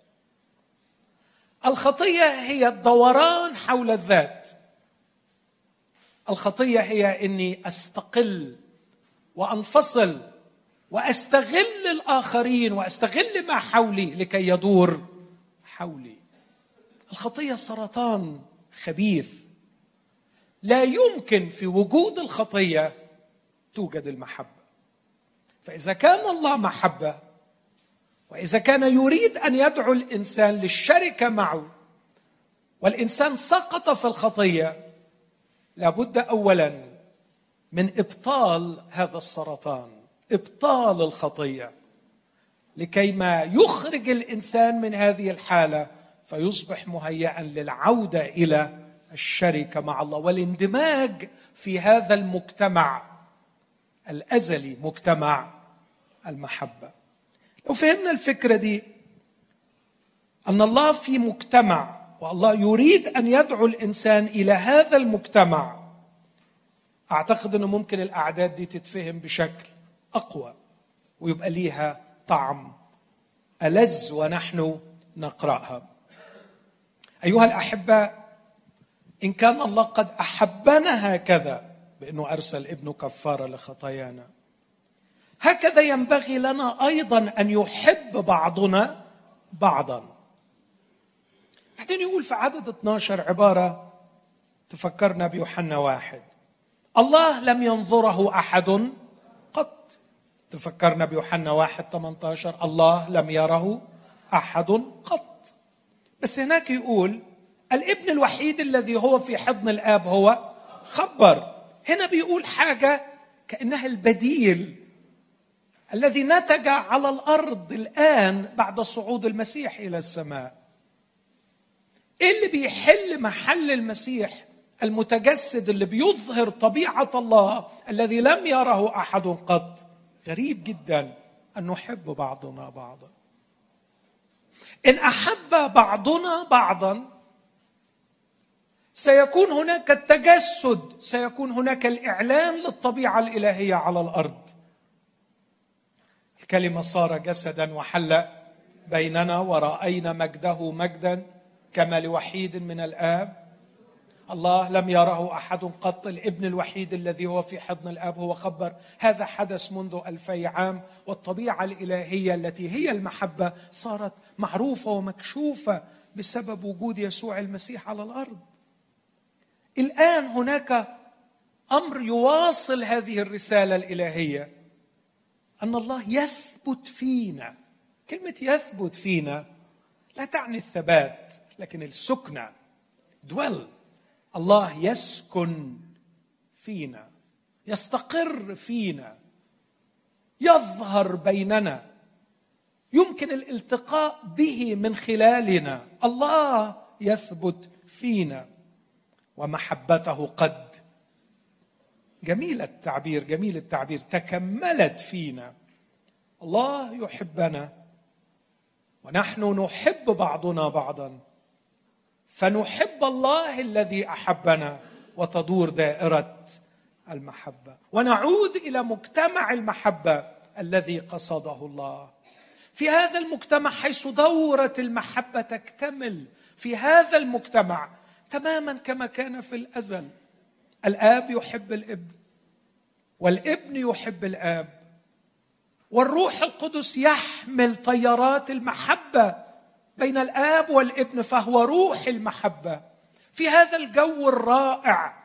الخطية هي الدوران حول الذات. الخطية هي إني أستقل وأنفصل وأستغل الآخرين وأستغل ما حولي لكي يدور حولي. الخطية سرطان خبيث. لا يمكن في وجود الخطية توجد المحبة. فإذا كان الله محبة وإذا كان يريد أن يدعو الإنسان للشركة معه والإنسان سقط في الخطية لابد اولا من إبطال هذا السرطان إبطال الخطية. لكي ما يخرج الإنسان من هذه الحالة فيصبح مهيئا للعودة إلى الشركة مع الله. والاندماج في هذا المجتمع الأزلي مجتمع المحبة. لو فهمنا الفكرة دي. أن الله في مجتمع والله يريد أن يدعو الإنسان إلى هذا المجتمع. أعتقد إنه ممكن الأعداد دي تتفهم بشكل أقوى ويبقى ليها طعم ألذ ونحن نقرأها. أيها الأحباء إن كان الله قد أحبنا هكذا بأنه أرسل ابنه كفارة لخطايانا. هكذا ينبغي لنا أيضا أن يحب بعضنا بعضا. بعدين يقول في عدد 12 عبارة تفكرنا بيوحنا واحد. الله لم ينظره أحد قط. تفكرنا بيوحنا واحد 18 الله لم يره أحد قط. بس هناك يقول الابن الوحيد الذي هو في حضن الآب هو خبر. هنا بيقول حاجة كأنها البديل. الذي نتج على الأرض الآن بعد صعود المسيح إلى السماء. إيه اللي بيحل محل المسيح المتجسد اللي بيظهر طبيعة الله الذي لم يره أحد قط. غريب جدا أن نحب بعضنا بعضا. إن أحب بعضنا بعضا سيكون هناك التجسد سيكون هناك الإعلان للطبيعة الإلهية على الأرض. الكلمة صار جسدا وحل بيننا ورأينا مجده مجدا كما لوحيد من الآب. الله لم يره أحد قط الابن الوحيد الذي هو في حضن الآب هو خبر. هذا حدث منذ ألفي عام والطبيعة الإلهية التي هي المحبة صارت معروفة ومكشوفة بسبب وجود يسوع المسيح على الأرض. الآن هناك أمر يواصل هذه الرسالة الإلهية. أن الله يثبت فينا. كلمة يثبت فينا لا تعني الثبات لكن السكنة دويل الله يسكن فينا يستقر فينا يظهر بيننا. يمكن الالتقاء به من خلالنا. الله يثبت فينا. ومحبته قد جميل التعبير جميل التعبير. تكملت فينا. الله يحبنا ونحن نحب بعضنا بعضا. فنحب الله الذي أحبنا وتدور دائرة المحبة. ونعود إلى مجتمع المحبة الذي قصده الله. في هذا المجتمع حيث دورة المحبة تكتمل في هذا المجتمع تماما كما كان في الأزل. الآب يحب الإبن والإبن يحب الآب. والروح القدس يحمل طيارات المحبة بين الآب والإبن فهو روح المحبة. في هذا الجو الرائع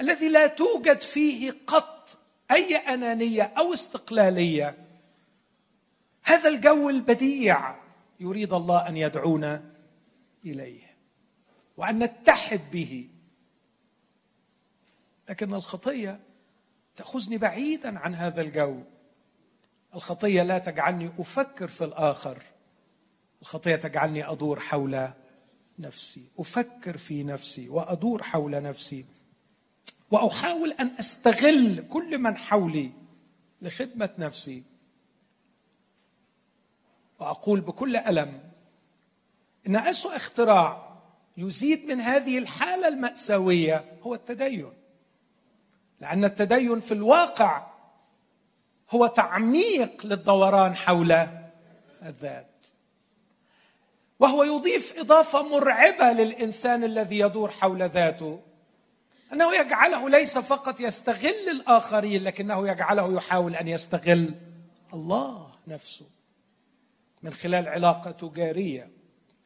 الذي لا توجد فيه قط أي أنانية أو استقلالية. هذا الجو البديع يريد الله أن يدعونا إليه وأن نتحد به. لكن الخطية تأخذني بعيدا عن هذا الجو. الخطية لا تجعلني أفكر في الآخر. الخطية تجعلني أدور حول نفسي. أفكر في نفسي وأدور حول نفسي. وأحاول أن أستغل كل من حولي لخدمة نفسي. وأقول بكل ألم إن أسوأ اختراع يزيد من هذه الحالة المأساوية هو التدين. لأن التدين في الواقع هو تعميق للدوران حول الذات. وهو يضيف إضافة مرعبة للإنسان الذي يدور حول ذاته. أنه يجعله ليس فقط يستغل الآخرين لكنه يجعله يحاول أن يستغل الله نفسه. من خلال علاقة تجاريه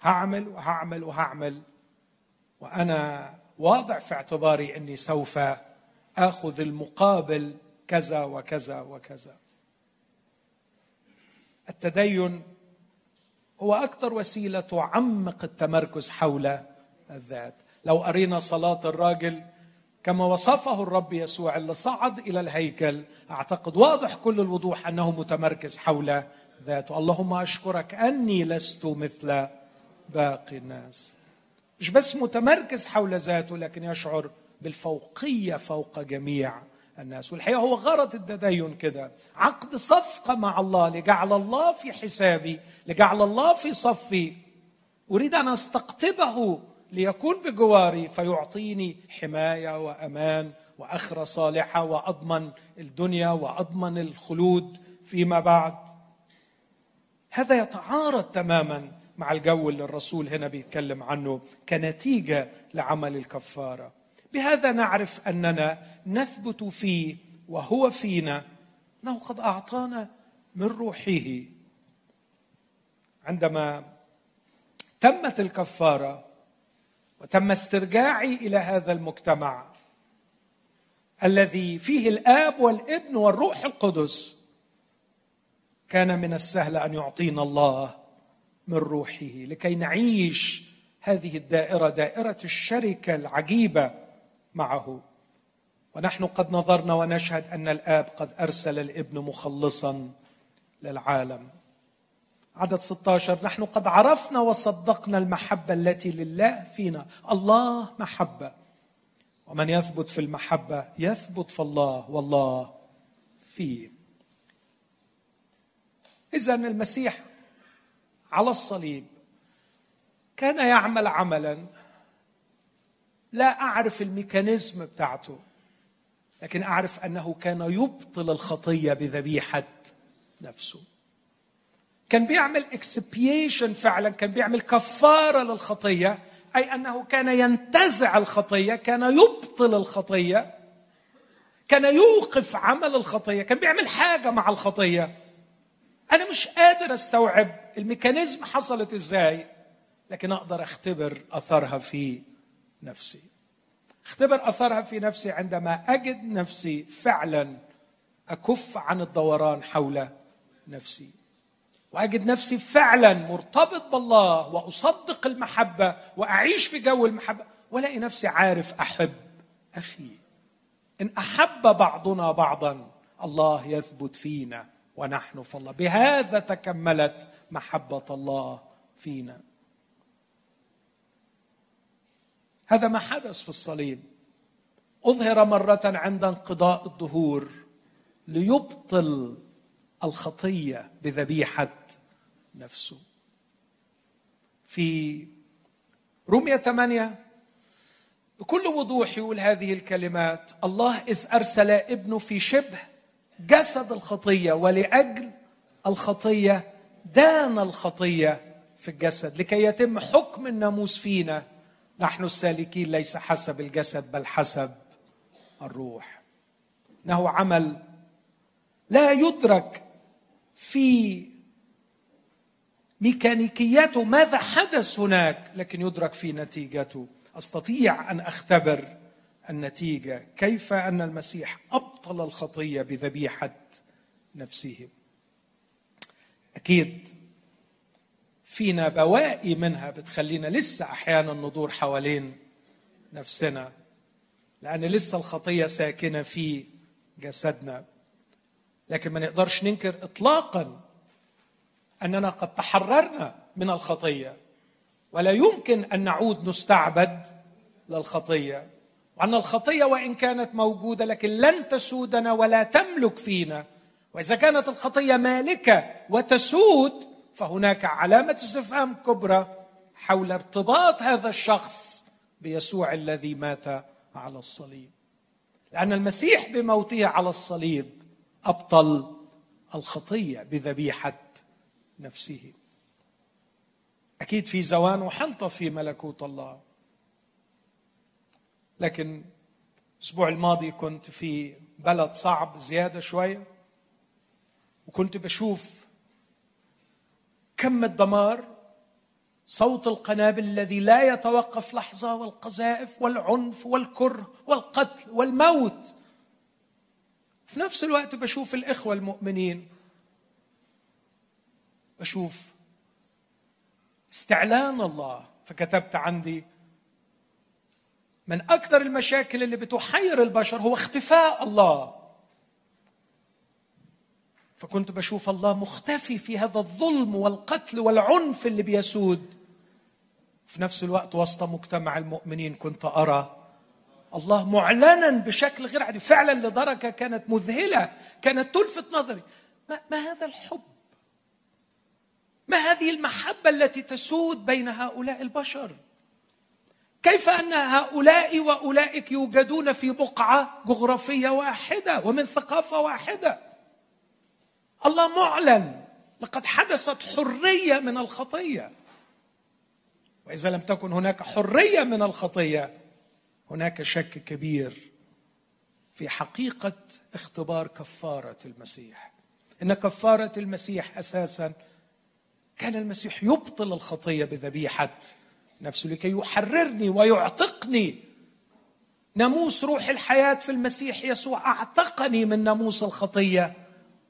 هعمل وهعمل وهعمل وأنا واضع في اعتباري أني سوف آخذ المقابل كذا وكذا وكذا. التدين هو أكثر وسيلة تعمق التمركز حول الذات. لو قرينا صلاة الراجل كما وصفه الرب يسوع اللي صعد إلى الهيكل أعتقد واضح كل الوضوح أنه متمركز حول ذاته. اللهم أشكرك أني لست مثل باقي الناس. مش بس متمركز حول ذاته لكن يشعر بالفوقية فوق جميع الناس. والحقيقة هو غرض التدين كده. عقد صفقة مع الله لجعل الله في حسابي لجعل الله في صفي. أريد أن أستقطبه ليكون بجواري فيعطيني حماية وأمان واخره صالحة وأضمن الدنيا وأضمن الخلود فيما بعد. هذا يتعارض تماما مع الجو اللي الرسول هنا بيتكلم عنه كنتيجة لعمل الكفارة. بهذا نعرف أننا نثبت فيه وهو فينا أنه قد أعطانا من روحه. عندما تمت الكفارة وتم استرجاعي إلى هذا المجتمع الذي فيه الآب والابن والروح القدس كان من السهل أن يعطينا الله من روحه لكي نعيش هذه الدائرة دائرة الشركة العجيبة معه. ونحن قد نظرنا ونشهد أن الآب قد أرسل الابن مخلصا للعالم. عدد 16 نحن قد عرفنا وصدقنا المحبة التي لله فينا. الله محبة. ومن يثبت في المحبة يثبت في الله والله فيه. اذا المسيح على الصليب كان يعمل عملا. لا أعرف ال mechanism بتاعته لكن أعرف أنه كان يبطل الخطية بذبيحة نفسه. كان بيعمل expiation فعلا كان بيعمل كفارة للخطية أي أنه كان ينتزع الخطية كان يبطل الخطية كان يوقف عمل الخطية كان بيعمل حاجة مع الخطية. أنا مش قادر أستوعب الميكانيزم حصلت إزاي لكن أقدر أختبر أثرها في نفسي. اختبر أثرها في نفسي عندما أجد نفسي فعلا أكف عن الدوران حول نفسي. وأجد نفسي فعلا مرتبط بالله وأصدق المحبة وأعيش في جو المحبة وألاقي نفسي عارف أحب أخي. إن أحب بعضنا بعضا الله يثبت فينا ونحن في الله. بهذا تكملت محبة الله فينا. هذا ما حدث في الصليب. أظهر مرة عند انقضاء الدهور ليبطل الخطية بذبيحة نفسه. في رمية ثمانية بكل وضوح يقول هذه الكلمات الله إذ أرسل ابنه في شبه جسد الخطية ولأجل الخطية دان الخطية في الجسد لكي يتم حكم الناموس فينا نحن السالكين ليس حسب الجسد بل حسب الروح. إنه عمل لا يدرك في ميكانيكيته ماذا حدث هناك لكن يدرك في نتيجته. أستطيع أن أختبر النتيجة. كيف أن المسيح أبطل الخطية بذبيحة نفسه؟ أكيد فينا بواقي منها بتخلينا لسه أحيانا ندور حوالين نفسنا لأن لسه الخطية ساكنة في جسدنا. لكن ما نقدرش ننكر اطلاقا أننا قد تحررنا من الخطية. ولا يمكن أن نعود نستعبد للخطية. وأن الخطية وإن كانت موجودة لكن لن تسودنا ولا تملك فينا. وإذا كانت الخطية مالكة وتسود فهناك علامة استفهام كبرى حول ارتباط هذا الشخص بيسوع الذي مات على الصليب. لأن المسيح بموته على الصليب أبطل الخطية بذبيحة نفسه. أكيد في زوان وحنطة في ملكوت الله. لكن الأسبوع الماضي كنت في بلد صعب زيادة شوية وكنت بشوف كم الدمار؟ صوت القنابل الذي لا يتوقف لحظة والقذائف والعنف والكره والقتل والموت. في نفس الوقت بشوف الإخوة المؤمنين. بشوف استعلان الله. فكتبت عندي من أكثر المشاكل اللي بتحير البشر هو اختفاء الله. فكنت بشوف الله مختفي في هذا الظلم والقتل والعنف اللي بيسود. في نفس الوقت وسط مجتمع المؤمنين كنت أرى الله معلنا بشكل غير عادي. فعلا لدرجة كانت مذهلة كانت تلفت نظري. ما, ما هذا الحب؟ ما هذه المحبة التي تسود بين هؤلاء البشر؟ كيف أن هؤلاء وأولئك يوجدون في بقعة جغرافية واحدة ومن ثقافة واحدة؟ الله معلن. لقد حدثت حرية من الخطية. وإذا لم تكن هناك حرية من الخطية هناك شك كبير في حقيقة اختبار كفارة المسيح. إن كفارة المسيح أساسا كان المسيح يبطل الخطية بذبيحة. نفسه لكي يحررني ويعتقني. ناموس روح الحياة في المسيح يسوع أعتقني من ناموس الخطية.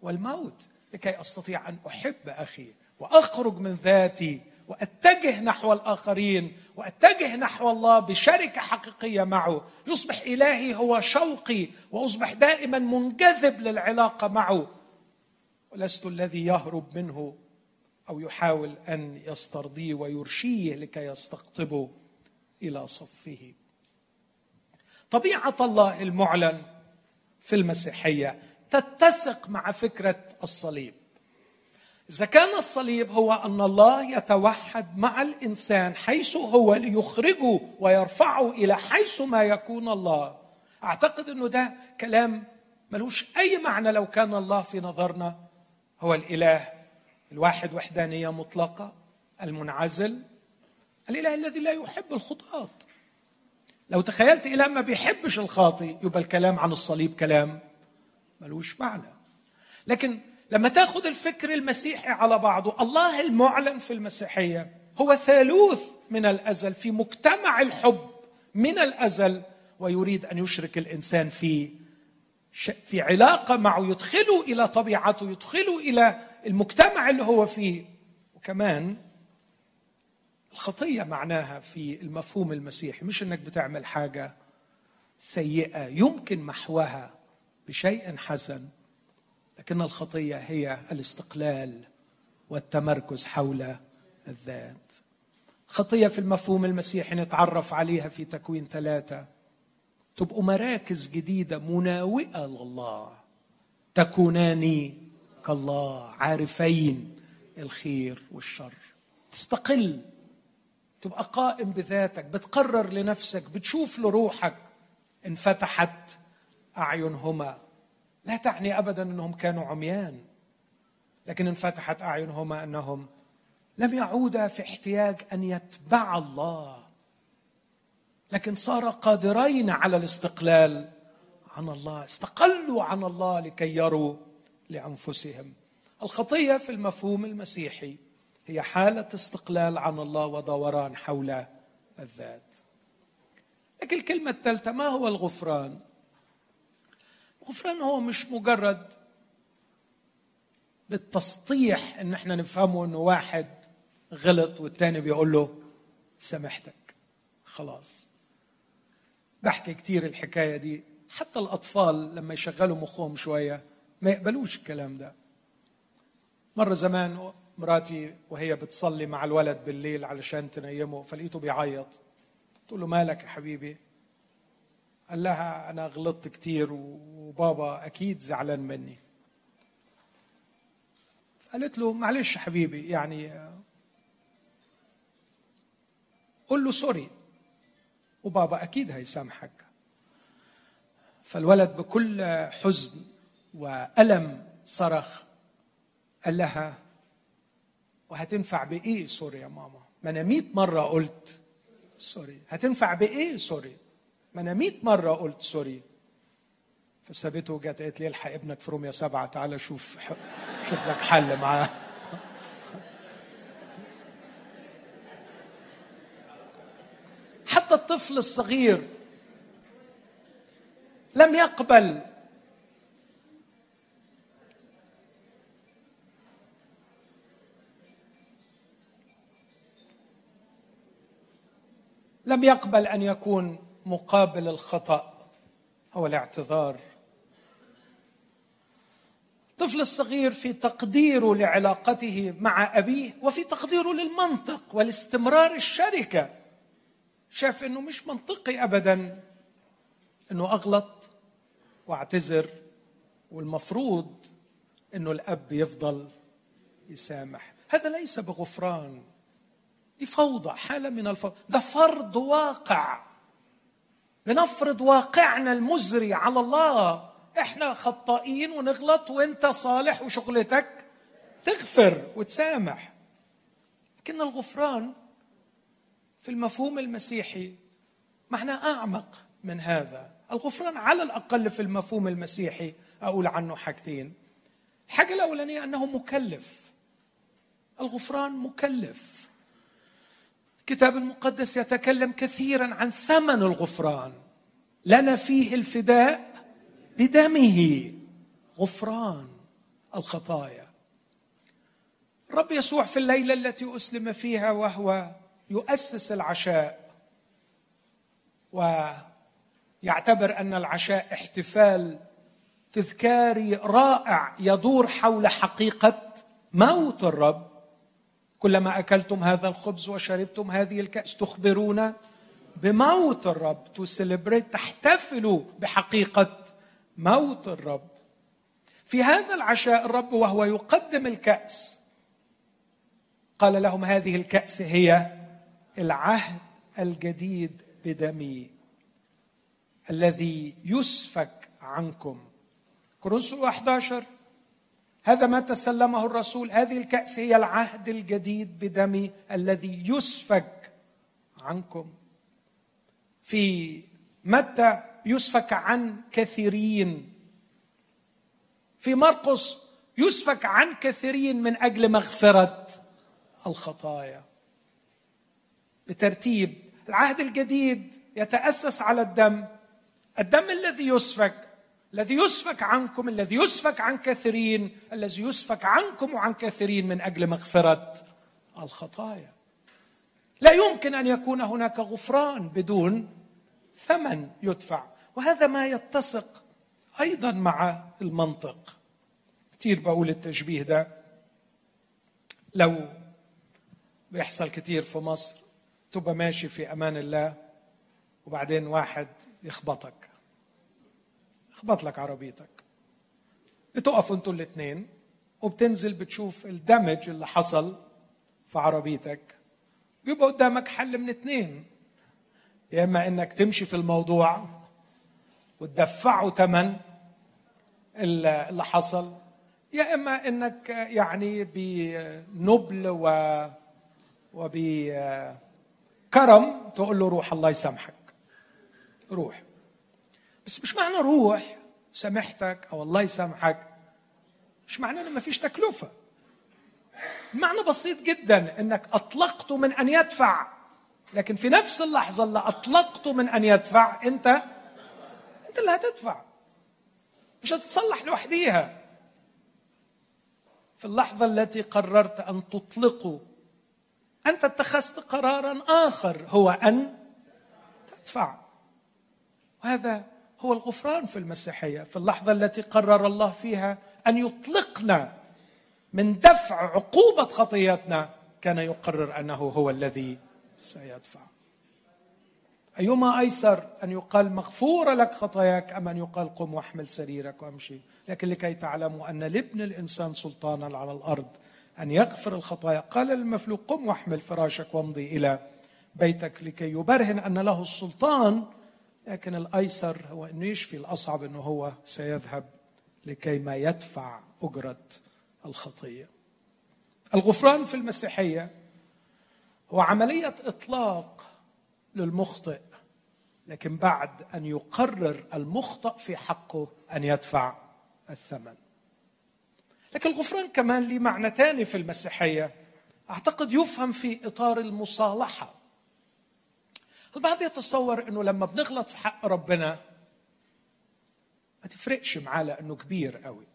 والموت لكي أستطيع أن أحب أخي وأخرج من ذاتي وأتجه نحو الآخرين وأتجه نحو الله بشركة حقيقية معه. يصبح إلهي هو شوقي وأصبح دائما منجذب للعلاقة معه. ولست الذي يهرب منه أو يحاول أن يسترضيه ويرشيه لكي يستقطبه إلى صفه. طبيعة الله المعلن في المسيحية تتسق مع فكرة الصليب. إذا كان الصليب هو أن الله يتوحد مع الإنسان حيث هو ليخرجه ويرفعه إلى حيث ما يكون الله. أعتقد أنه ده كلام ملوش أي معنى لو كان الله في نظرنا. هو الإله الواحد وحدانية مطلقة المنعزل الإله الذي لا يحب الخطاه لو تخيلت اله ما بيحبش الخاطي يبقى الكلام عن الصليب كلام. ملوش معنى. لكن لما تاخذ الفكر المسيحي على بعضه الله المعلن في المسيحية هو ثالوث من الأزل في مجتمع الحب من الأزل ويريد أن يشرك الإنسان في في علاقة معه يدخله إلى طبيعته يدخله إلى المجتمع اللي هو فيه. وكمان الخطية معناها في المفهوم المسيحي مش إنك بتعمل حاجة سيئة يمكن محوها بشيء حسن لكن الخطية هي الاستقلال والتمركز حول الذات. خطية في المفهوم المسيحي نتعرف عليها في تكوين ثلاثة. تبقوا مراكز جديدة مناوئة لله تكونان كالله عارفين الخير والشر. تستقل تبقى قائم بذاتك بتقرر لنفسك بتشوف لروحك انفتحت أعينهما. لا تعني ابدا أنهم كانوا عميان لكن انفتحت أعينهما أنهم لم يعودا في احتياج أن يتبع الله. لكن صار قادرين على الاستقلال عن الله استقلوا عن الله لكي يروا لأنفسهم. الخطية في المفهوم المسيحي هي حالة استقلال عن الله ودوران حول الذات. لكن الكلمة الثالثة ما هو الغفران؟ الغفران هو مش مجرد بالتسطيح إن إحنا نفهمه إنه واحد غلط والتاني بيقول له سامحتك خلاص. بحكي كتير الحكاية دي. حتى الأطفال لما يشغلوا مخهم شوية ما يقبلوش الكلام ده. مرة زمان مراتي وهي بتصلي مع الولد بالليل علشان تنيمه فلقيته بيعيط. تقول له مالك يا حبيبي؟ قال لها أنا غلطت كتير وبابا أكيد زعلان مني. قالت له معلش حبيبي يعني قول له sorry وبابا أكيد هيسامحك. فالولد بكل حزن وألم صرخ قال لها وهتنفع بإيه sorry يا ماما؟ ما أنا 100 مرة قلت sorry. هتنفع بإيه sorry؟ ما أنا 100 مرة قلت sorry. فسابته وجت قالت لي الحق ابنك في روميا سبعة تعالى شوف شوف لك حل معاه. حتى الطفل الصغير لم يقبل. لم يقبل أن يكون مقابل الخطأ هو الاعتذار. الطفل الصغير في تقديره لعلاقته مع أبيه وفي تقديره للمنطق والاستمرار الشركة. شاف إنه مش منطقي ابدا إنه أغلط واعتذر والمفروض إنه الأب يفضل يسامح. هذا ليس بغفران دي فوضى حالة من الفوضى. ده فرض واقع. بنفرض واقعنا المزري على الله. إحنا خطائين ونغلط وأنت صالح وشغلتك تغفر وتسامح. لكن الغفران في المفهوم المسيحي معناه أعمق من هذا. الغفران على الأقل في المفهوم المسيحي أقول عنه حاجتين. الحاجة الأولانية أنه مكلف. الغفران مكلف. الكتاب المقدس يتكلم كثيرا عن ثمن الغفران. لنا فيه الفداء بدمه. غفران الخطايا. الرب يسوع في الليلة التي أسلم فيها وهو يؤسس العشاء. ويعتبر أن العشاء احتفال تذكاري رائع يدور حول حقيقة موت الرب. كلما أكلتم هذا الخبز وشربتم هذه الكأس تخبرون بموت الرب. تسليبريت تحتفلوا بحقيقة موت الرب. في هذا العشاء الرب وهو يقدم الكأس. قال لهم هذه الكأس هي العهد الجديد بدمي الذي يسفك عنكم. كورنثوس 11 هذا ما تسلمه الرسول هذه الكأس هي العهد الجديد بدمي الذي يسفك عنكم. في متى يسفك عن كثيرين؟ في مرقس يسفك عن كثيرين من أجل مغفرة الخطايا. بترتيب العهد الجديد يتأسس على الدم الدم الذي يسفك الذي يسفك عنكم الذي يسفك عن كثيرين الذي يسفك عنكم وعن كثيرين من أجل مغفرة الخطايا. لا يمكن أن يكون هناك غفران بدون ثمن يدفع وهذا ما يتسق أيضا مع المنطق. كثير بقول التشبيه ده. لو بيحصل كثير في مصر تبقى ماشي في أمان الله وبعدين واحد يخبطك. يخبط لك عربيتك. بتقفوا أنتوا الاثنين وبتنزل بتشوف الدمج اللي حصل في عربيتك. بيبقى قدامك حل من اثنين. يا إما إنك تمشي في الموضوع وتدفعه ثمن اللي حصل يا إما إنك يعني بنبل و وبكرم تقول له روح الله يسامحك. روح. بس مش معنى روح سامحتك أو الله يسامحك. مش معنى انه ما فيش تكلفة. معنى بسيط جدا إنك اطلقته من أن يدفع. لكن في نفس اللحظة اللي اطلقته من أن يدفع أنت أنت اللي هتدفع. مش هتتصلح لوحديها. في اللحظة التي قررت أن تطلقه أنت اتخذت قرارا آخر هو أن تدفع. وهذا هو الغفران في المسيحية في اللحظة التي قرر الله فيها أن يطلقنا من دفع عقوبة خطيتنا كان يقرر أنه هو الذي سيدفع. أيما أيسر أن يقال مغفور لك خطاياك أم أن يقال قم واحمل سريرك وامشي. لكن لكي تعلموا أن لابن الإنسان سلطانا على الأرض أن يغفر الخطايا قال للمفلوق قم واحمل فراشك وامضي إلى بيتك لكي يبرهن أن له السلطان لكن الأيسر هو انه يشفي الأصعب أنه هو سيذهب لكي ما يدفع أجرة الخطية. الغفران في المسيحية هو عملية إطلاق للمخطئ لكن بعد أن يقرر المخطئ في حقه أن يدفع الثمن. لكن الغفران كمان ليه معنى ثاني في المسيحية أعتقد يفهم في إطار المصالحة. البعض يتصور إنه لما بنغلط في حق ربنا ما تفرقش معاه لأنه كبير قوي.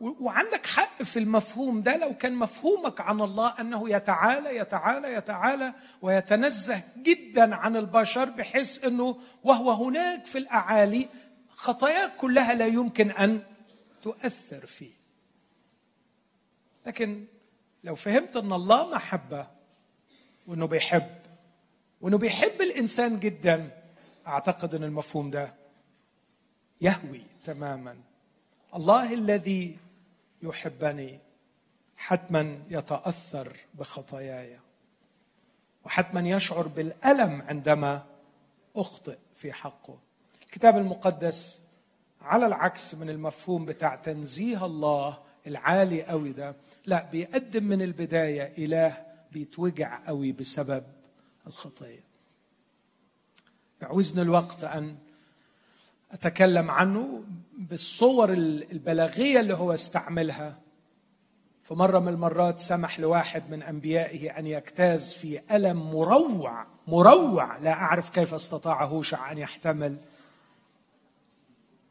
وعندك حق في المفهوم ده لو كان مفهومك عن الله أنه يتعالى يتعالى يتعالى ويتنزه جدا عن البشر بحيث إنه وهو هناك في الأعالي خطاياك كلها لا يمكن أن تؤثر فيه. لكن لو فهمت إن الله محبة وإنه بيحب وإنه بيحب الإنسان جدا. أعتقد إن المفهوم ده يهوي تماما. الله الذي يحبني حتما يتأثر بخطاياي. وحتما يشعر بالألم عندما أخطئ في حقه. الكتاب المقدس على العكس من المفهوم بتاع تنزيه الله العالي قوي ده. لا بيقدم من البداية إله بيتوجع قوي بسبب الخطيه يعوزني الوقت أن أتكلم عنه بالصور البلاغية اللي هو استعملها. في مره من المرات سمح لواحد من أنبيائه أن يجتاز في ألم مروع مروع لا أعرف كيف استطاع هوشع أن يحتمل.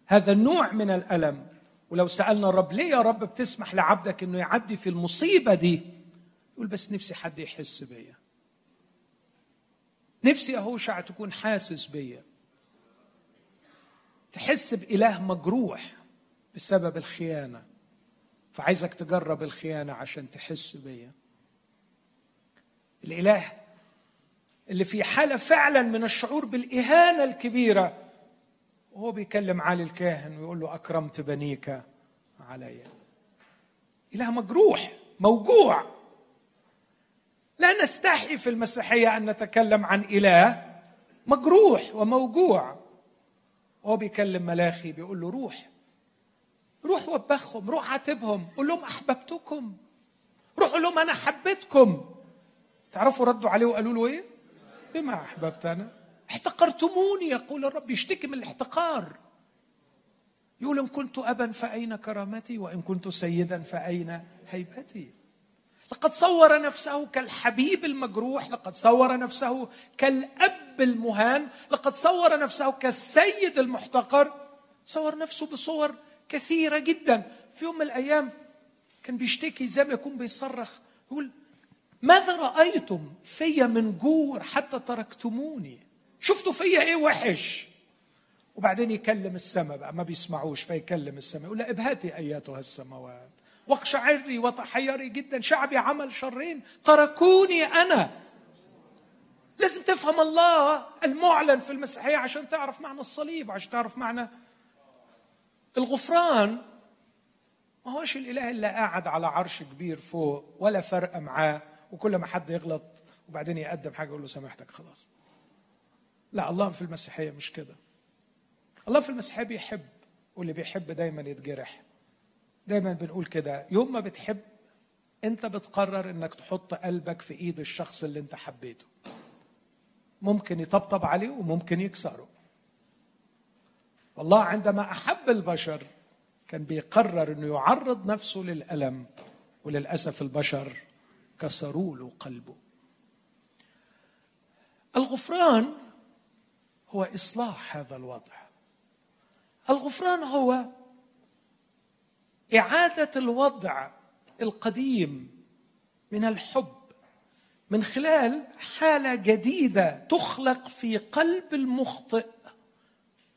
هذا النوع من الألم. ولو سألنا الرب ليه يا رب بتسمح لعبدك إنه يعدي في المصيبة دي؟ يقول بس نفسي حد يحس بيا. نفسي يا هوشع تكون حاسس بيا. تحس بإله مجروح بسبب الخيانة. فعايزك تجرب الخيانة عشان تحس بيا. الإله اللي في حالة فعلا من الشعور بالإهانة الكبيرة وهو بيكلم علي الكاهن ويقول له أكرمت بنيك علي. إله مجروح موجوع. لا نستحي في المسيحية أن نتكلم عن إله مجروح وموجوع. وهو بيكلم ملاخي بيقول له روح روح وبخهم روح عاتبهم قول لهم أحببتكم روح قول لهم أنا حبيتكم. تعرفوا ردوا عليه وقالوا له إيه؟ بما أحببتنا احتقرتموني يقول الرب يشتكي من الاحتقار. يقول إن كنت أبا فأين كرامتي وإن كنت سيدا فأين هيبتي؟ لقد صور نفسه كالحبيب المجروح لقد صور نفسه كالأب المهان لقد صور نفسه كالسيد المحتقر. صور نفسه بصور كثيرة جدا. في يوم من الأيام كان بيشتكي زي ما يكون بيصرخ يقول ماذا رأيتم في من جور حتى تركتموني؟ شفتوا فيا إيه وحش؟ وبعدين يكلم السماء بقى ما بيسمعوش فيكلم السماء يقول لا ابهتي أياتها السماوات. واقشعري وتحيري جدا. شعبي عمل شرين. تركوني أنا. لازم تفهم الله المعلن في المسيحية عشان تعرف معنى الصليب عشان تعرف معنى الغفران. ما هوش الإله اللي قاعد على عرش كبير فوق ولا فرق معاه. وكل ما حد يغلط وبعدين يقدم حاجة يقول له سامحتك خلاص. لا الله في المسيحية مش كده. الله في المسيحية بيحب واللي بيحب دايما يتجرح. دايما بنقول كده يوم ما بتحب انت بتقرر انك تحط قلبك في ايد الشخص اللي انت حبيته. ممكن يطبطب عليه وممكن يكسره. والله عندما أحب البشر كان بيقرر إنه يعرض نفسه للألم وللأسف البشر كسروا له قلبه. الغفران هو إصلاح هذا الوضع. الغفران هو إعادة الوضع القديم من الحب من خلال حالة جديدة تخلق في قلب المخطئ.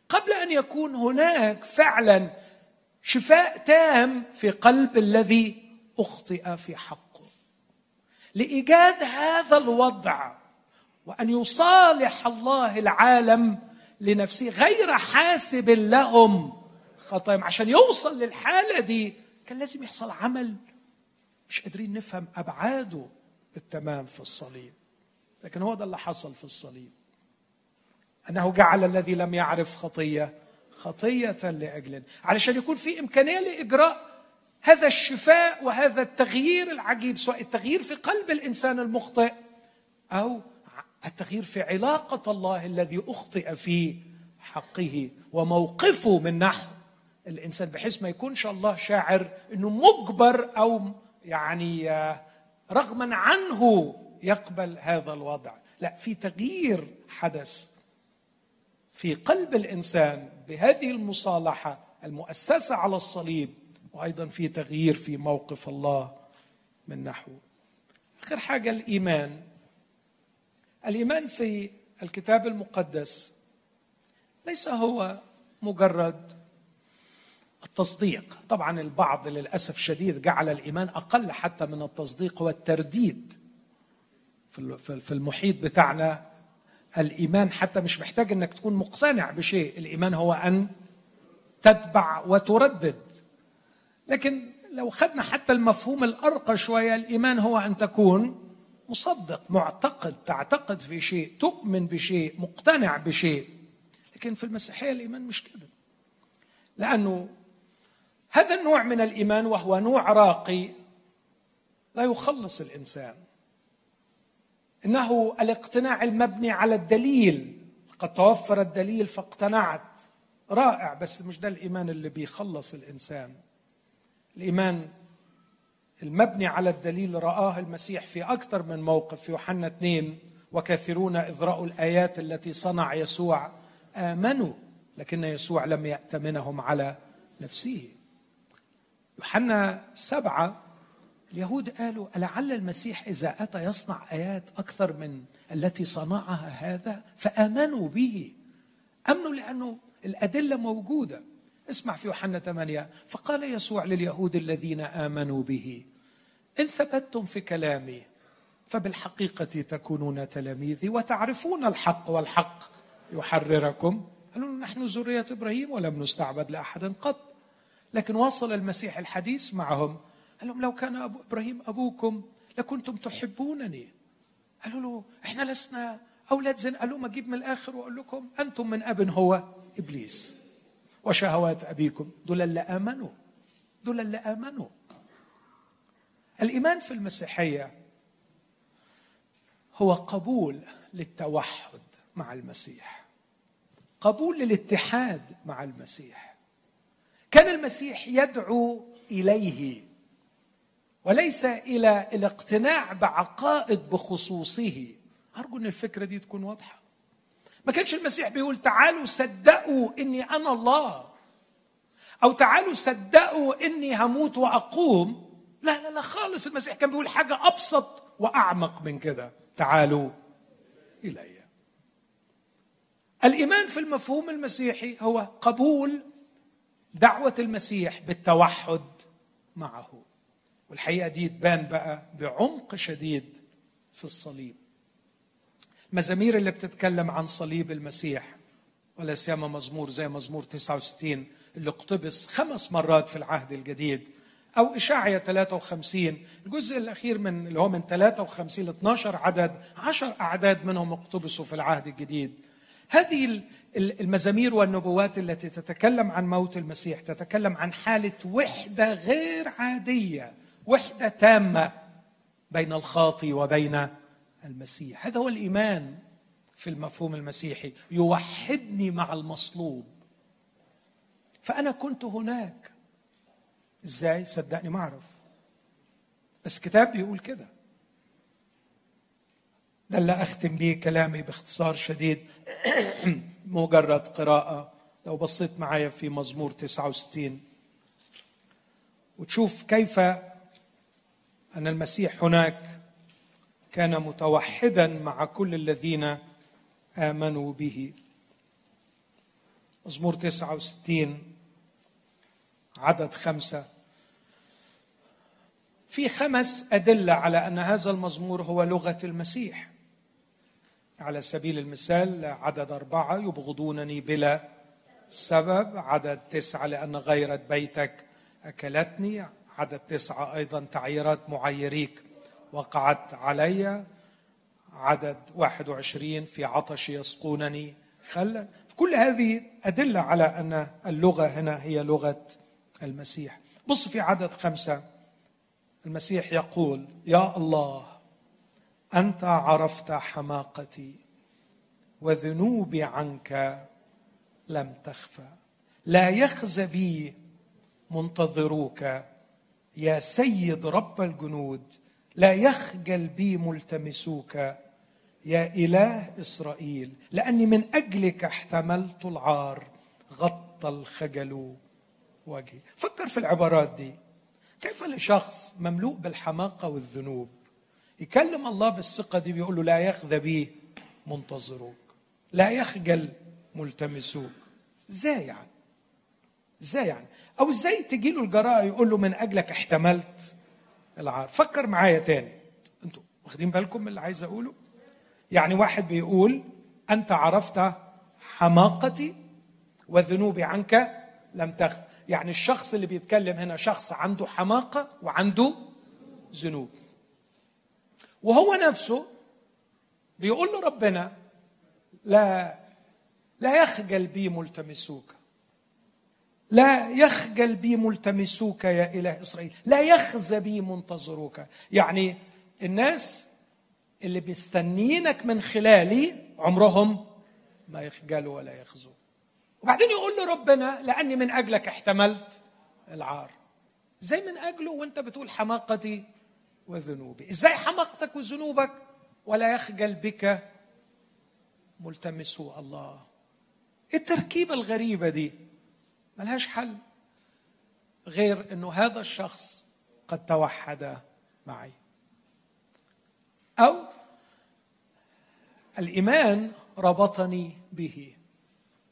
قبل أن يكون هناك فعلا شفاء تام في قلب الذي أخطئ في حقه. لإيجاد هذا الوضع وأن يصالح الله العالم لنفسه غير حاسب لهم خطاياهم عشان يوصل للحالة دي. كان لازم يحصل عمل. مش قادرين نفهم أبعاده بالتمام في الصليب. لكن هو ده اللي حصل في الصليب. أنه جعل الذي لم يعرف خطية خطية لاجلنا علشان يكون في إمكانية لإجراء هذا الشفاء وهذا التغيير العجيب سواء التغيير في قلب الإنسان المخطئ أو التغيير في علاقة الله الذي أخطئ في حقه وموقفه من نحو. الإنسان بحيث ما يكونش الله شاعر إنه مجبر أو يعني آه، رغما عنه يقبل هذا الوضع. لا في تغيير حدث في قلب الإنسان بهذه المصالحة المؤسسة على الصليب وأيضا في تغيير في موقف الله من نحوه آخر حاجة الإيمان. الإيمان في الكتاب المقدس ليس هو مجرد التصديق. طبعا البعض للأسف شديد جعل الإيمان أقل حتى من التصديق والترديد في المحيط بتاعنا. الإيمان حتى مش محتاج إنك تكون مقتنع بشيء. الإيمان هو أن تتبع وتردد. لكن لو خدنا حتى المفهوم الأرقى شوية الإيمان هو أن تكون مصدق معتقد تعتقد في شيء تؤمن بشيء مقتنع بشيء. لكن في المسيحية الإيمان مش كده. لأنه هذا النوع من الإيمان وهو نوع راقي لا يخلص الإنسان. إنه الاقتناع المبني على الدليل قد توفر الدليل فاقتنعت. رائع بس مش ده الإيمان اللي بيخلص الإنسان. الإيمان المبني على الدليل رآه المسيح في أكثر من موقف في يوحنا 2 وكثيرون إذ رأوا الآيات التي صنع يسوع آمنوا لكن يسوع لم يأتمنهم على نفسه. يوحنا سبعة اليهود قالوا ألعل المسيح إذا أتى يصنع آيات أكثر من التي صنعها هذا فآمنوا به. أمنوا لأنه الأدلة موجودة. اسمع في يوحنا 8 فقال يسوع لليهود الذين آمنوا به إن ثبتتم في كلامي فبالحقيقة تكونون تلاميذي وتعرفون الحق والحق يحرركم. قالوا نحن ذرية إبراهيم ولم نستعبد لأحد قط. لكن وصل المسيح الحديث معهم. قال لهم لو كان أبو إبراهيم أبوكم لكنتم تحبونني. قالوا له إحنا لسنا أولاد زن قالوا ما أجيب من الآخر وأقول لكم أنتم من أب هو إبليس. وشهوات أبيكم. دول اللي آمنوا. دول اللي آمنوا. الإيمان في المسيحية هو قبول للتوحد مع المسيح. قبول للاتحاد مع المسيح. كان المسيح يدعو إليه وليس إلى الاقتناع بعقائد بخصوصه. أرجو إن الفكرة دي تكون واضحة. ما كانش المسيح بيقول تعالوا صدقوا إني أنا الله أو تعالوا صدقوا إني هموت وأقوم. لا لا لا خالص. المسيح كان بيقول حاجة أبسط وأعمق من كده. تعالوا إلي. الإيمان في المفهوم المسيحي هو قبول دعوة المسيح بالتوحد معه. والحقيقة دي تبان بقى بعمق شديد في الصليب. المزامير اللي بتتكلم عن صليب المسيح ولا سيما مزمور زي مزمور 69 اللي اقتبس خمس مرات في العهد الجديد أو إشاعية 53 الجزء الأخير من اللي هو من 53 ل 12 عدد 10 أعداد منهم اقتبسوا في العهد الجديد. هذه المزامير والنبوات التي تتكلم عن موت المسيح تتكلم عن حالة وحدة غير عادية وحدة تامة بين الخاطي وبين المسيح. هذا هو الإيمان في المفهوم المسيحي يوحدني مع المصلوب. فأنا كنت هناك. إزاي؟ صدقني ما أعرف. بس الكتاب بيقول كده. ده اللي أختم بيه كلامي باختصار شديد. *clears throat* مجرد قراءة. لو بصيت معايا في مزمور 69 وتشوف كيف أن المسيح هناك كان متوحدا مع كل الذين آمنوا به. مزمور 69 عدد خمسة. في خمس أدلة على أن هذا المزمور هو لغة المسيح. على سبيل المثال عدد أربعة يبغضونني بلا سبب عدد تسعة لأن غيرة بيتك أكلتني عدد تسعة أيضا تعييرات معيريك وقعت علي عدد واحد وعشرين في عطش يسقونني خلا. كل هذه أدلة على أن اللغة هنا هي لغة المسيح. بص في عدد خمسة. المسيح يقول يا الله أنت عرفت حماقتي وذنوبي عنك لم تخفى. لا يخزى بي منتظروك يا سيد رب الجنود لا يخجل بي ملتمسوك يا إله إسرائيل. لأني من أجلك احتملت العار غطى الخجل وجهي. فكر في العبارات دي. كيف لشخص مملوء بالحماقة والذنوب؟ يكلم الله بالثقة دي بيقول له لا يخزى بي منتظروك لا يخجل ملتمسوك. إزاي يعني؟ إزاي يعني؟ أو إزاي تجي له الجراءة يقول له من أجلك احتملت العار؟ فكر معايا تاني. أنتوا واخدين بالكم من اللي عايز أقوله؟ يعني واحد بيقول أنت عرفت حماقتي وذنوبي عنك لم تخف يعني الشخص اللي بيتكلم هنا شخص عنده حماقة وعنده ذنوب. وهو نفسه بيقول له ربنا لا لا يخجل بي ملتمسوك. لا يخجل بي ملتمسوك يا إله إسرائيل. لا يخزى بي منتظروك. يعني الناس اللي بيستنينك من خلالي عمرهم ما يخجلوا ولا يخزوا. وبعدين يقول له ربنا لأني من أجلك احتملت العار. إزاي من أجله وأنت بتقول حماقتي وذنوبي. إزاي حماقتك وذنوبك؟ ولا يخجل بك ملتمسو الله. التركيبة الغريبة دي ملهاش حل. غير إنه هذا الشخص قد توحد معي. أو الإيمان ربطني به.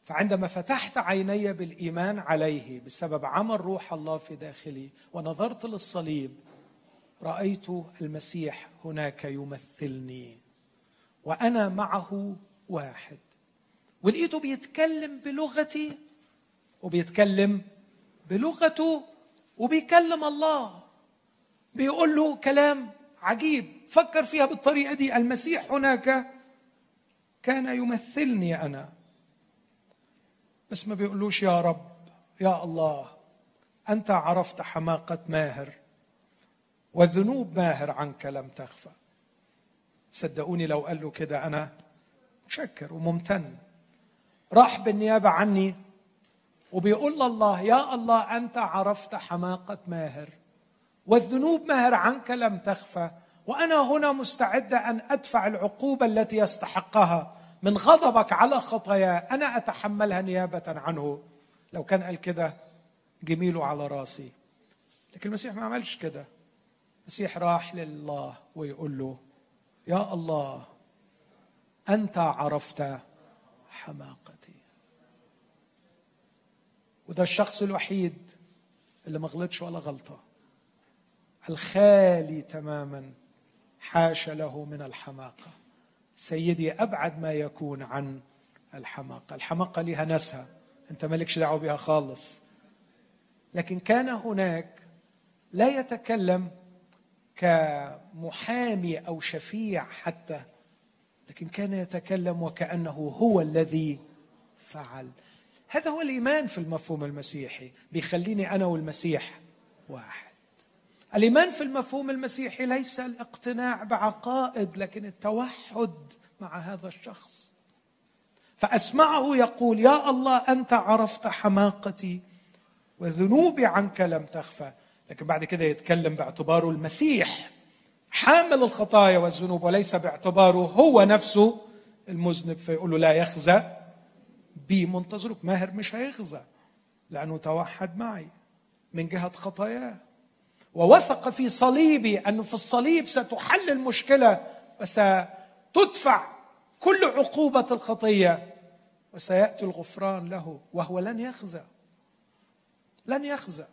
فعندما فتحت عيني بالإيمان عليه بسبب عمل روح الله في داخلي ونظرت للصليب رأيت المسيح هناك يمثلني وأنا معه واحد. ولقيته بيتكلم بلغتي وبيتكلم بلغته وبيكلم الله. بيقول له كلام عجيب فكر فيها بالطريقة دي. المسيح هناك كان يمثلني أنا. بس ما بيقولوش يا رب يا الله أنت عرفت حماقة ماهر. وذنوب ماهر عنك لم تخفى. صدقوني لو قال له كده أنا متشكر وممتن. راح بالنيابة عني وبيقول لله يا الله أنت عرفت حماقة ماهر. والذنوب ماهر عنك لم تخفى. وأنا هنا مستعده أن أدفع العقوبة التي يستحقها من غضبك على خطاياه أنا أتحملها نيابة عنه. لو كان قال كده جميله على راسي. لكن المسيح ما عملش كده. المسيح راح لله ويقول له يا الله أنت عرفت حماقتي. وده الشخص الوحيد اللي ما غلطش ولا غلطة. الخالي تماما حاش له من الحماقة. سيدي أبعد ما يكون عن الحماقة. الحماقة لها ناسها. أنت مالكش دعوة بها خالص. لكن كان هناك لا يتكلم كمحامي أو شفيع حتى لكن كان يتكلم وكأنه هو الذي فعل. هذا هو الإيمان في المفهوم المسيحي. بيخليني أنا والمسيح واحد. الإيمان في المفهوم المسيحي ليس الاقتناع بعقائد لكن التوحد مع هذا الشخص. فأسمعه يقول يا الله أنت عرفت حماقتي وذنوبي عنك لم تخفى. لكن بعد كده يتكلم باعتباره المسيح. حامل الخطايا والذنوب وليس باعتباره هو نفسه المذنب فيقول له لا يخزى بي. منتظرك ماهر مش هيخزى لأنه توحد معي من جهة خطاياه. ووثق في صليبي أنه في الصليب ستحل المشكلة وستدفع كل عقوبة الخطية وسيأتي الغفران له وهو لن يخزى لن يخزى.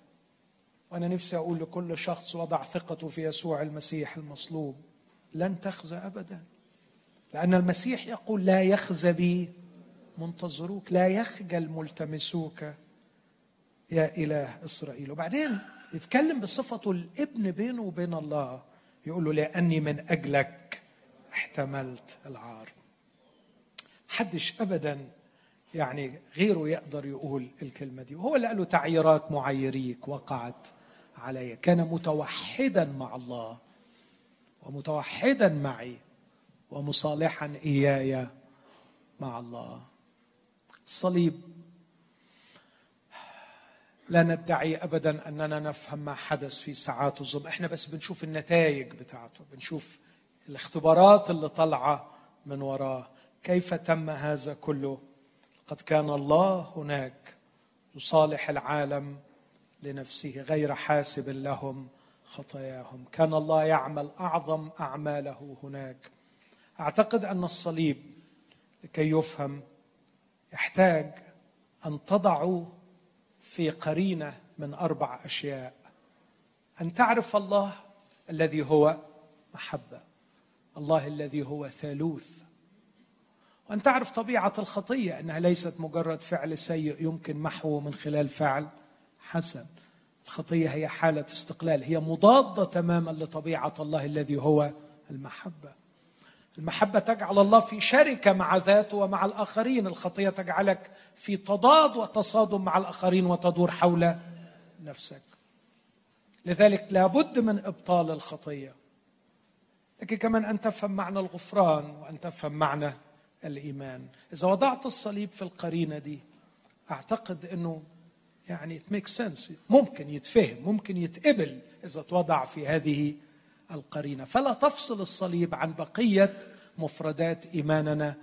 وأنا نفسي أقول لكل شخص وضع ثقته في يسوع المسيح المصلوب لن تخزى ابدا. لأن المسيح يقول لا يخزى بي منتظروك لا يخجل ملتمسوك يا إله إسرائيل. وبعدين يتكلم بصفته الابن بينه وبين الله يقول له لأني من أجلك احتملت العار. حدش ابدا يعني غيره يقدر يقول الكلمة دي. وهو اللي قال له تعييرات معيريك وقعت علي كان متوحدا مع الله ومتوحدا معي ومصالحا إياي مع الله. الصليب لا ندعي ابدا أننا نفهم ما حدث في ساعات الظلم إحنا بس بنشوف النتائج بتاعته بنشوف الاختبارات اللي طالعة من وراه. كيف تم هذا كله؟ قد كان الله هناك يصالح العالم لنفسه غير حاسب لهم خطاياهم. كان الله يعمل أعظم أعماله هناك. أعتقد أن الصليب لكي يفهم يحتاج أن تضعوا في قرينة من أربع أشياء. أن تعرف الله الذي هو محبة الله الذي هو ثالوث. وأن تعرف طبيعة الخطية إنها ليست مجرد فعل سيء يمكن محوه من خلال فعل. حسن. الخطية هي حالة استقلال هي مضادة تماما لطبيعة الله الذي هو المحبة. المحبة تجعل الله في شركة مع ذاته ومع الآخرين. الخطية تجعلك في تضاد وتصادم مع الآخرين وتدور حول نفسك. لذلك لابد من إبطال الخطية. لكن كمان أن تفهم معنى الغفران وأن تفهم معنى الإيمان. إذا وضعت الصليب في القرينة دي أعتقد إنه يعني it makes sense. ممكن يتفهم ممكن يتقبل إذا توضع في هذه القرينة. فلا تفصل الصليب عن بقية مفردات إيماننا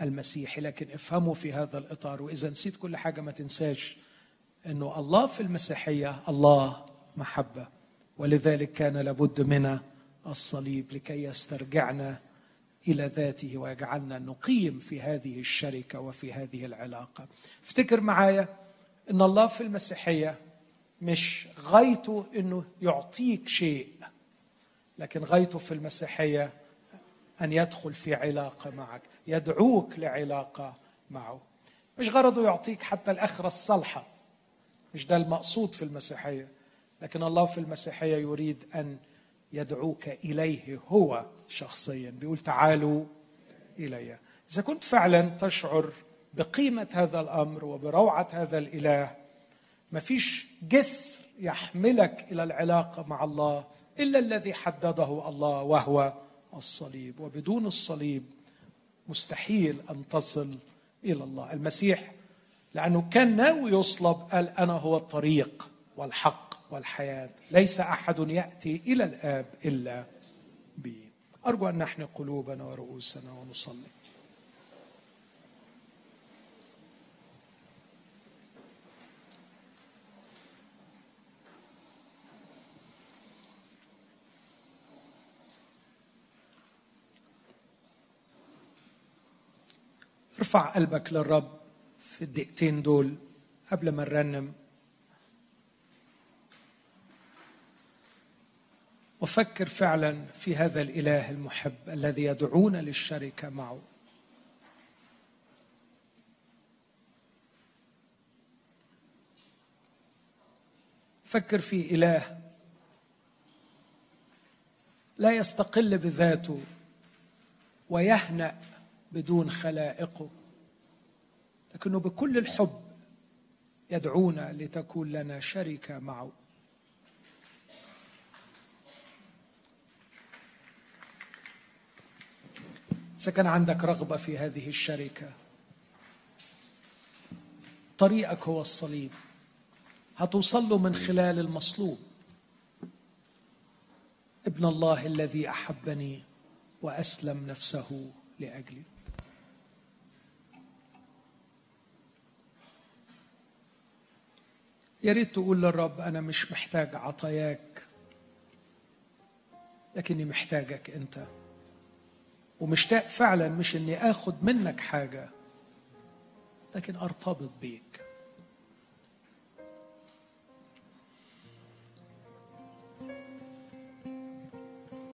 المسيحي لكن افهموا في هذا الإطار. وإذا نسيت كل حاجة ما تنساش إنه الله في المسيحية الله محبة. ولذلك كان لابد من الصليب لكي يسترجعنا إلى ذاته ويجعلنا نقيم في هذه الشركة وفي هذه العلاقة. افتكر معايا إن الله في المسيحية مش غايته إنه يعطيك شيء لكن غايته في المسيحية أن يدخل في علاقة معك يدعوك لعلاقة معه. مش غرضه يعطيك حتى الأخرة الصالحة مش ده المقصود في المسيحية لكن الله في المسيحية يريد أن يدعوك إليه هو شخصيا بيقول تعالوا إلي. إذا كنت فعلا تشعر بقيمة هذا الأمر وبروعة هذا الإله ما فيش جسر يحملك إلى العلاقة مع الله إلا الذي حدده الله وهو الصليب. وبدون الصليب مستحيل أن تصل إلى الله. المسيح لأنه كان ناوي يصلب قال أنا هو الطريق والحق والحياة ليس أحد يأتي إلى الآب إلا بي. أرجو أن نحن قلوبنا ورؤوسنا ونصلي. ارفع قلبك للرب في الدقيقتين دول قبل ما نرنم. وفكر فعلا في هذا الإله المحب الذي يدعونا للشركة معه. فكر في إله لا يستقل بذاته ويهنأ بدون خلائقه لكنه بكل الحب يدعونا لتكون لنا شركه معه. إذا كان عندك رغبة في هذه الشركة طريقك هو الصليب. هتوصل له من خلال المصلوب. ابن الله الذي أحبني وأسلم نفسه لأجلي. يا ريت تقول للرب أنا مش محتاج عطاياك لكني محتاجك أنت. ومشتاق فعلا مش إني آخد منك حاجة لكن أرتبط بيك.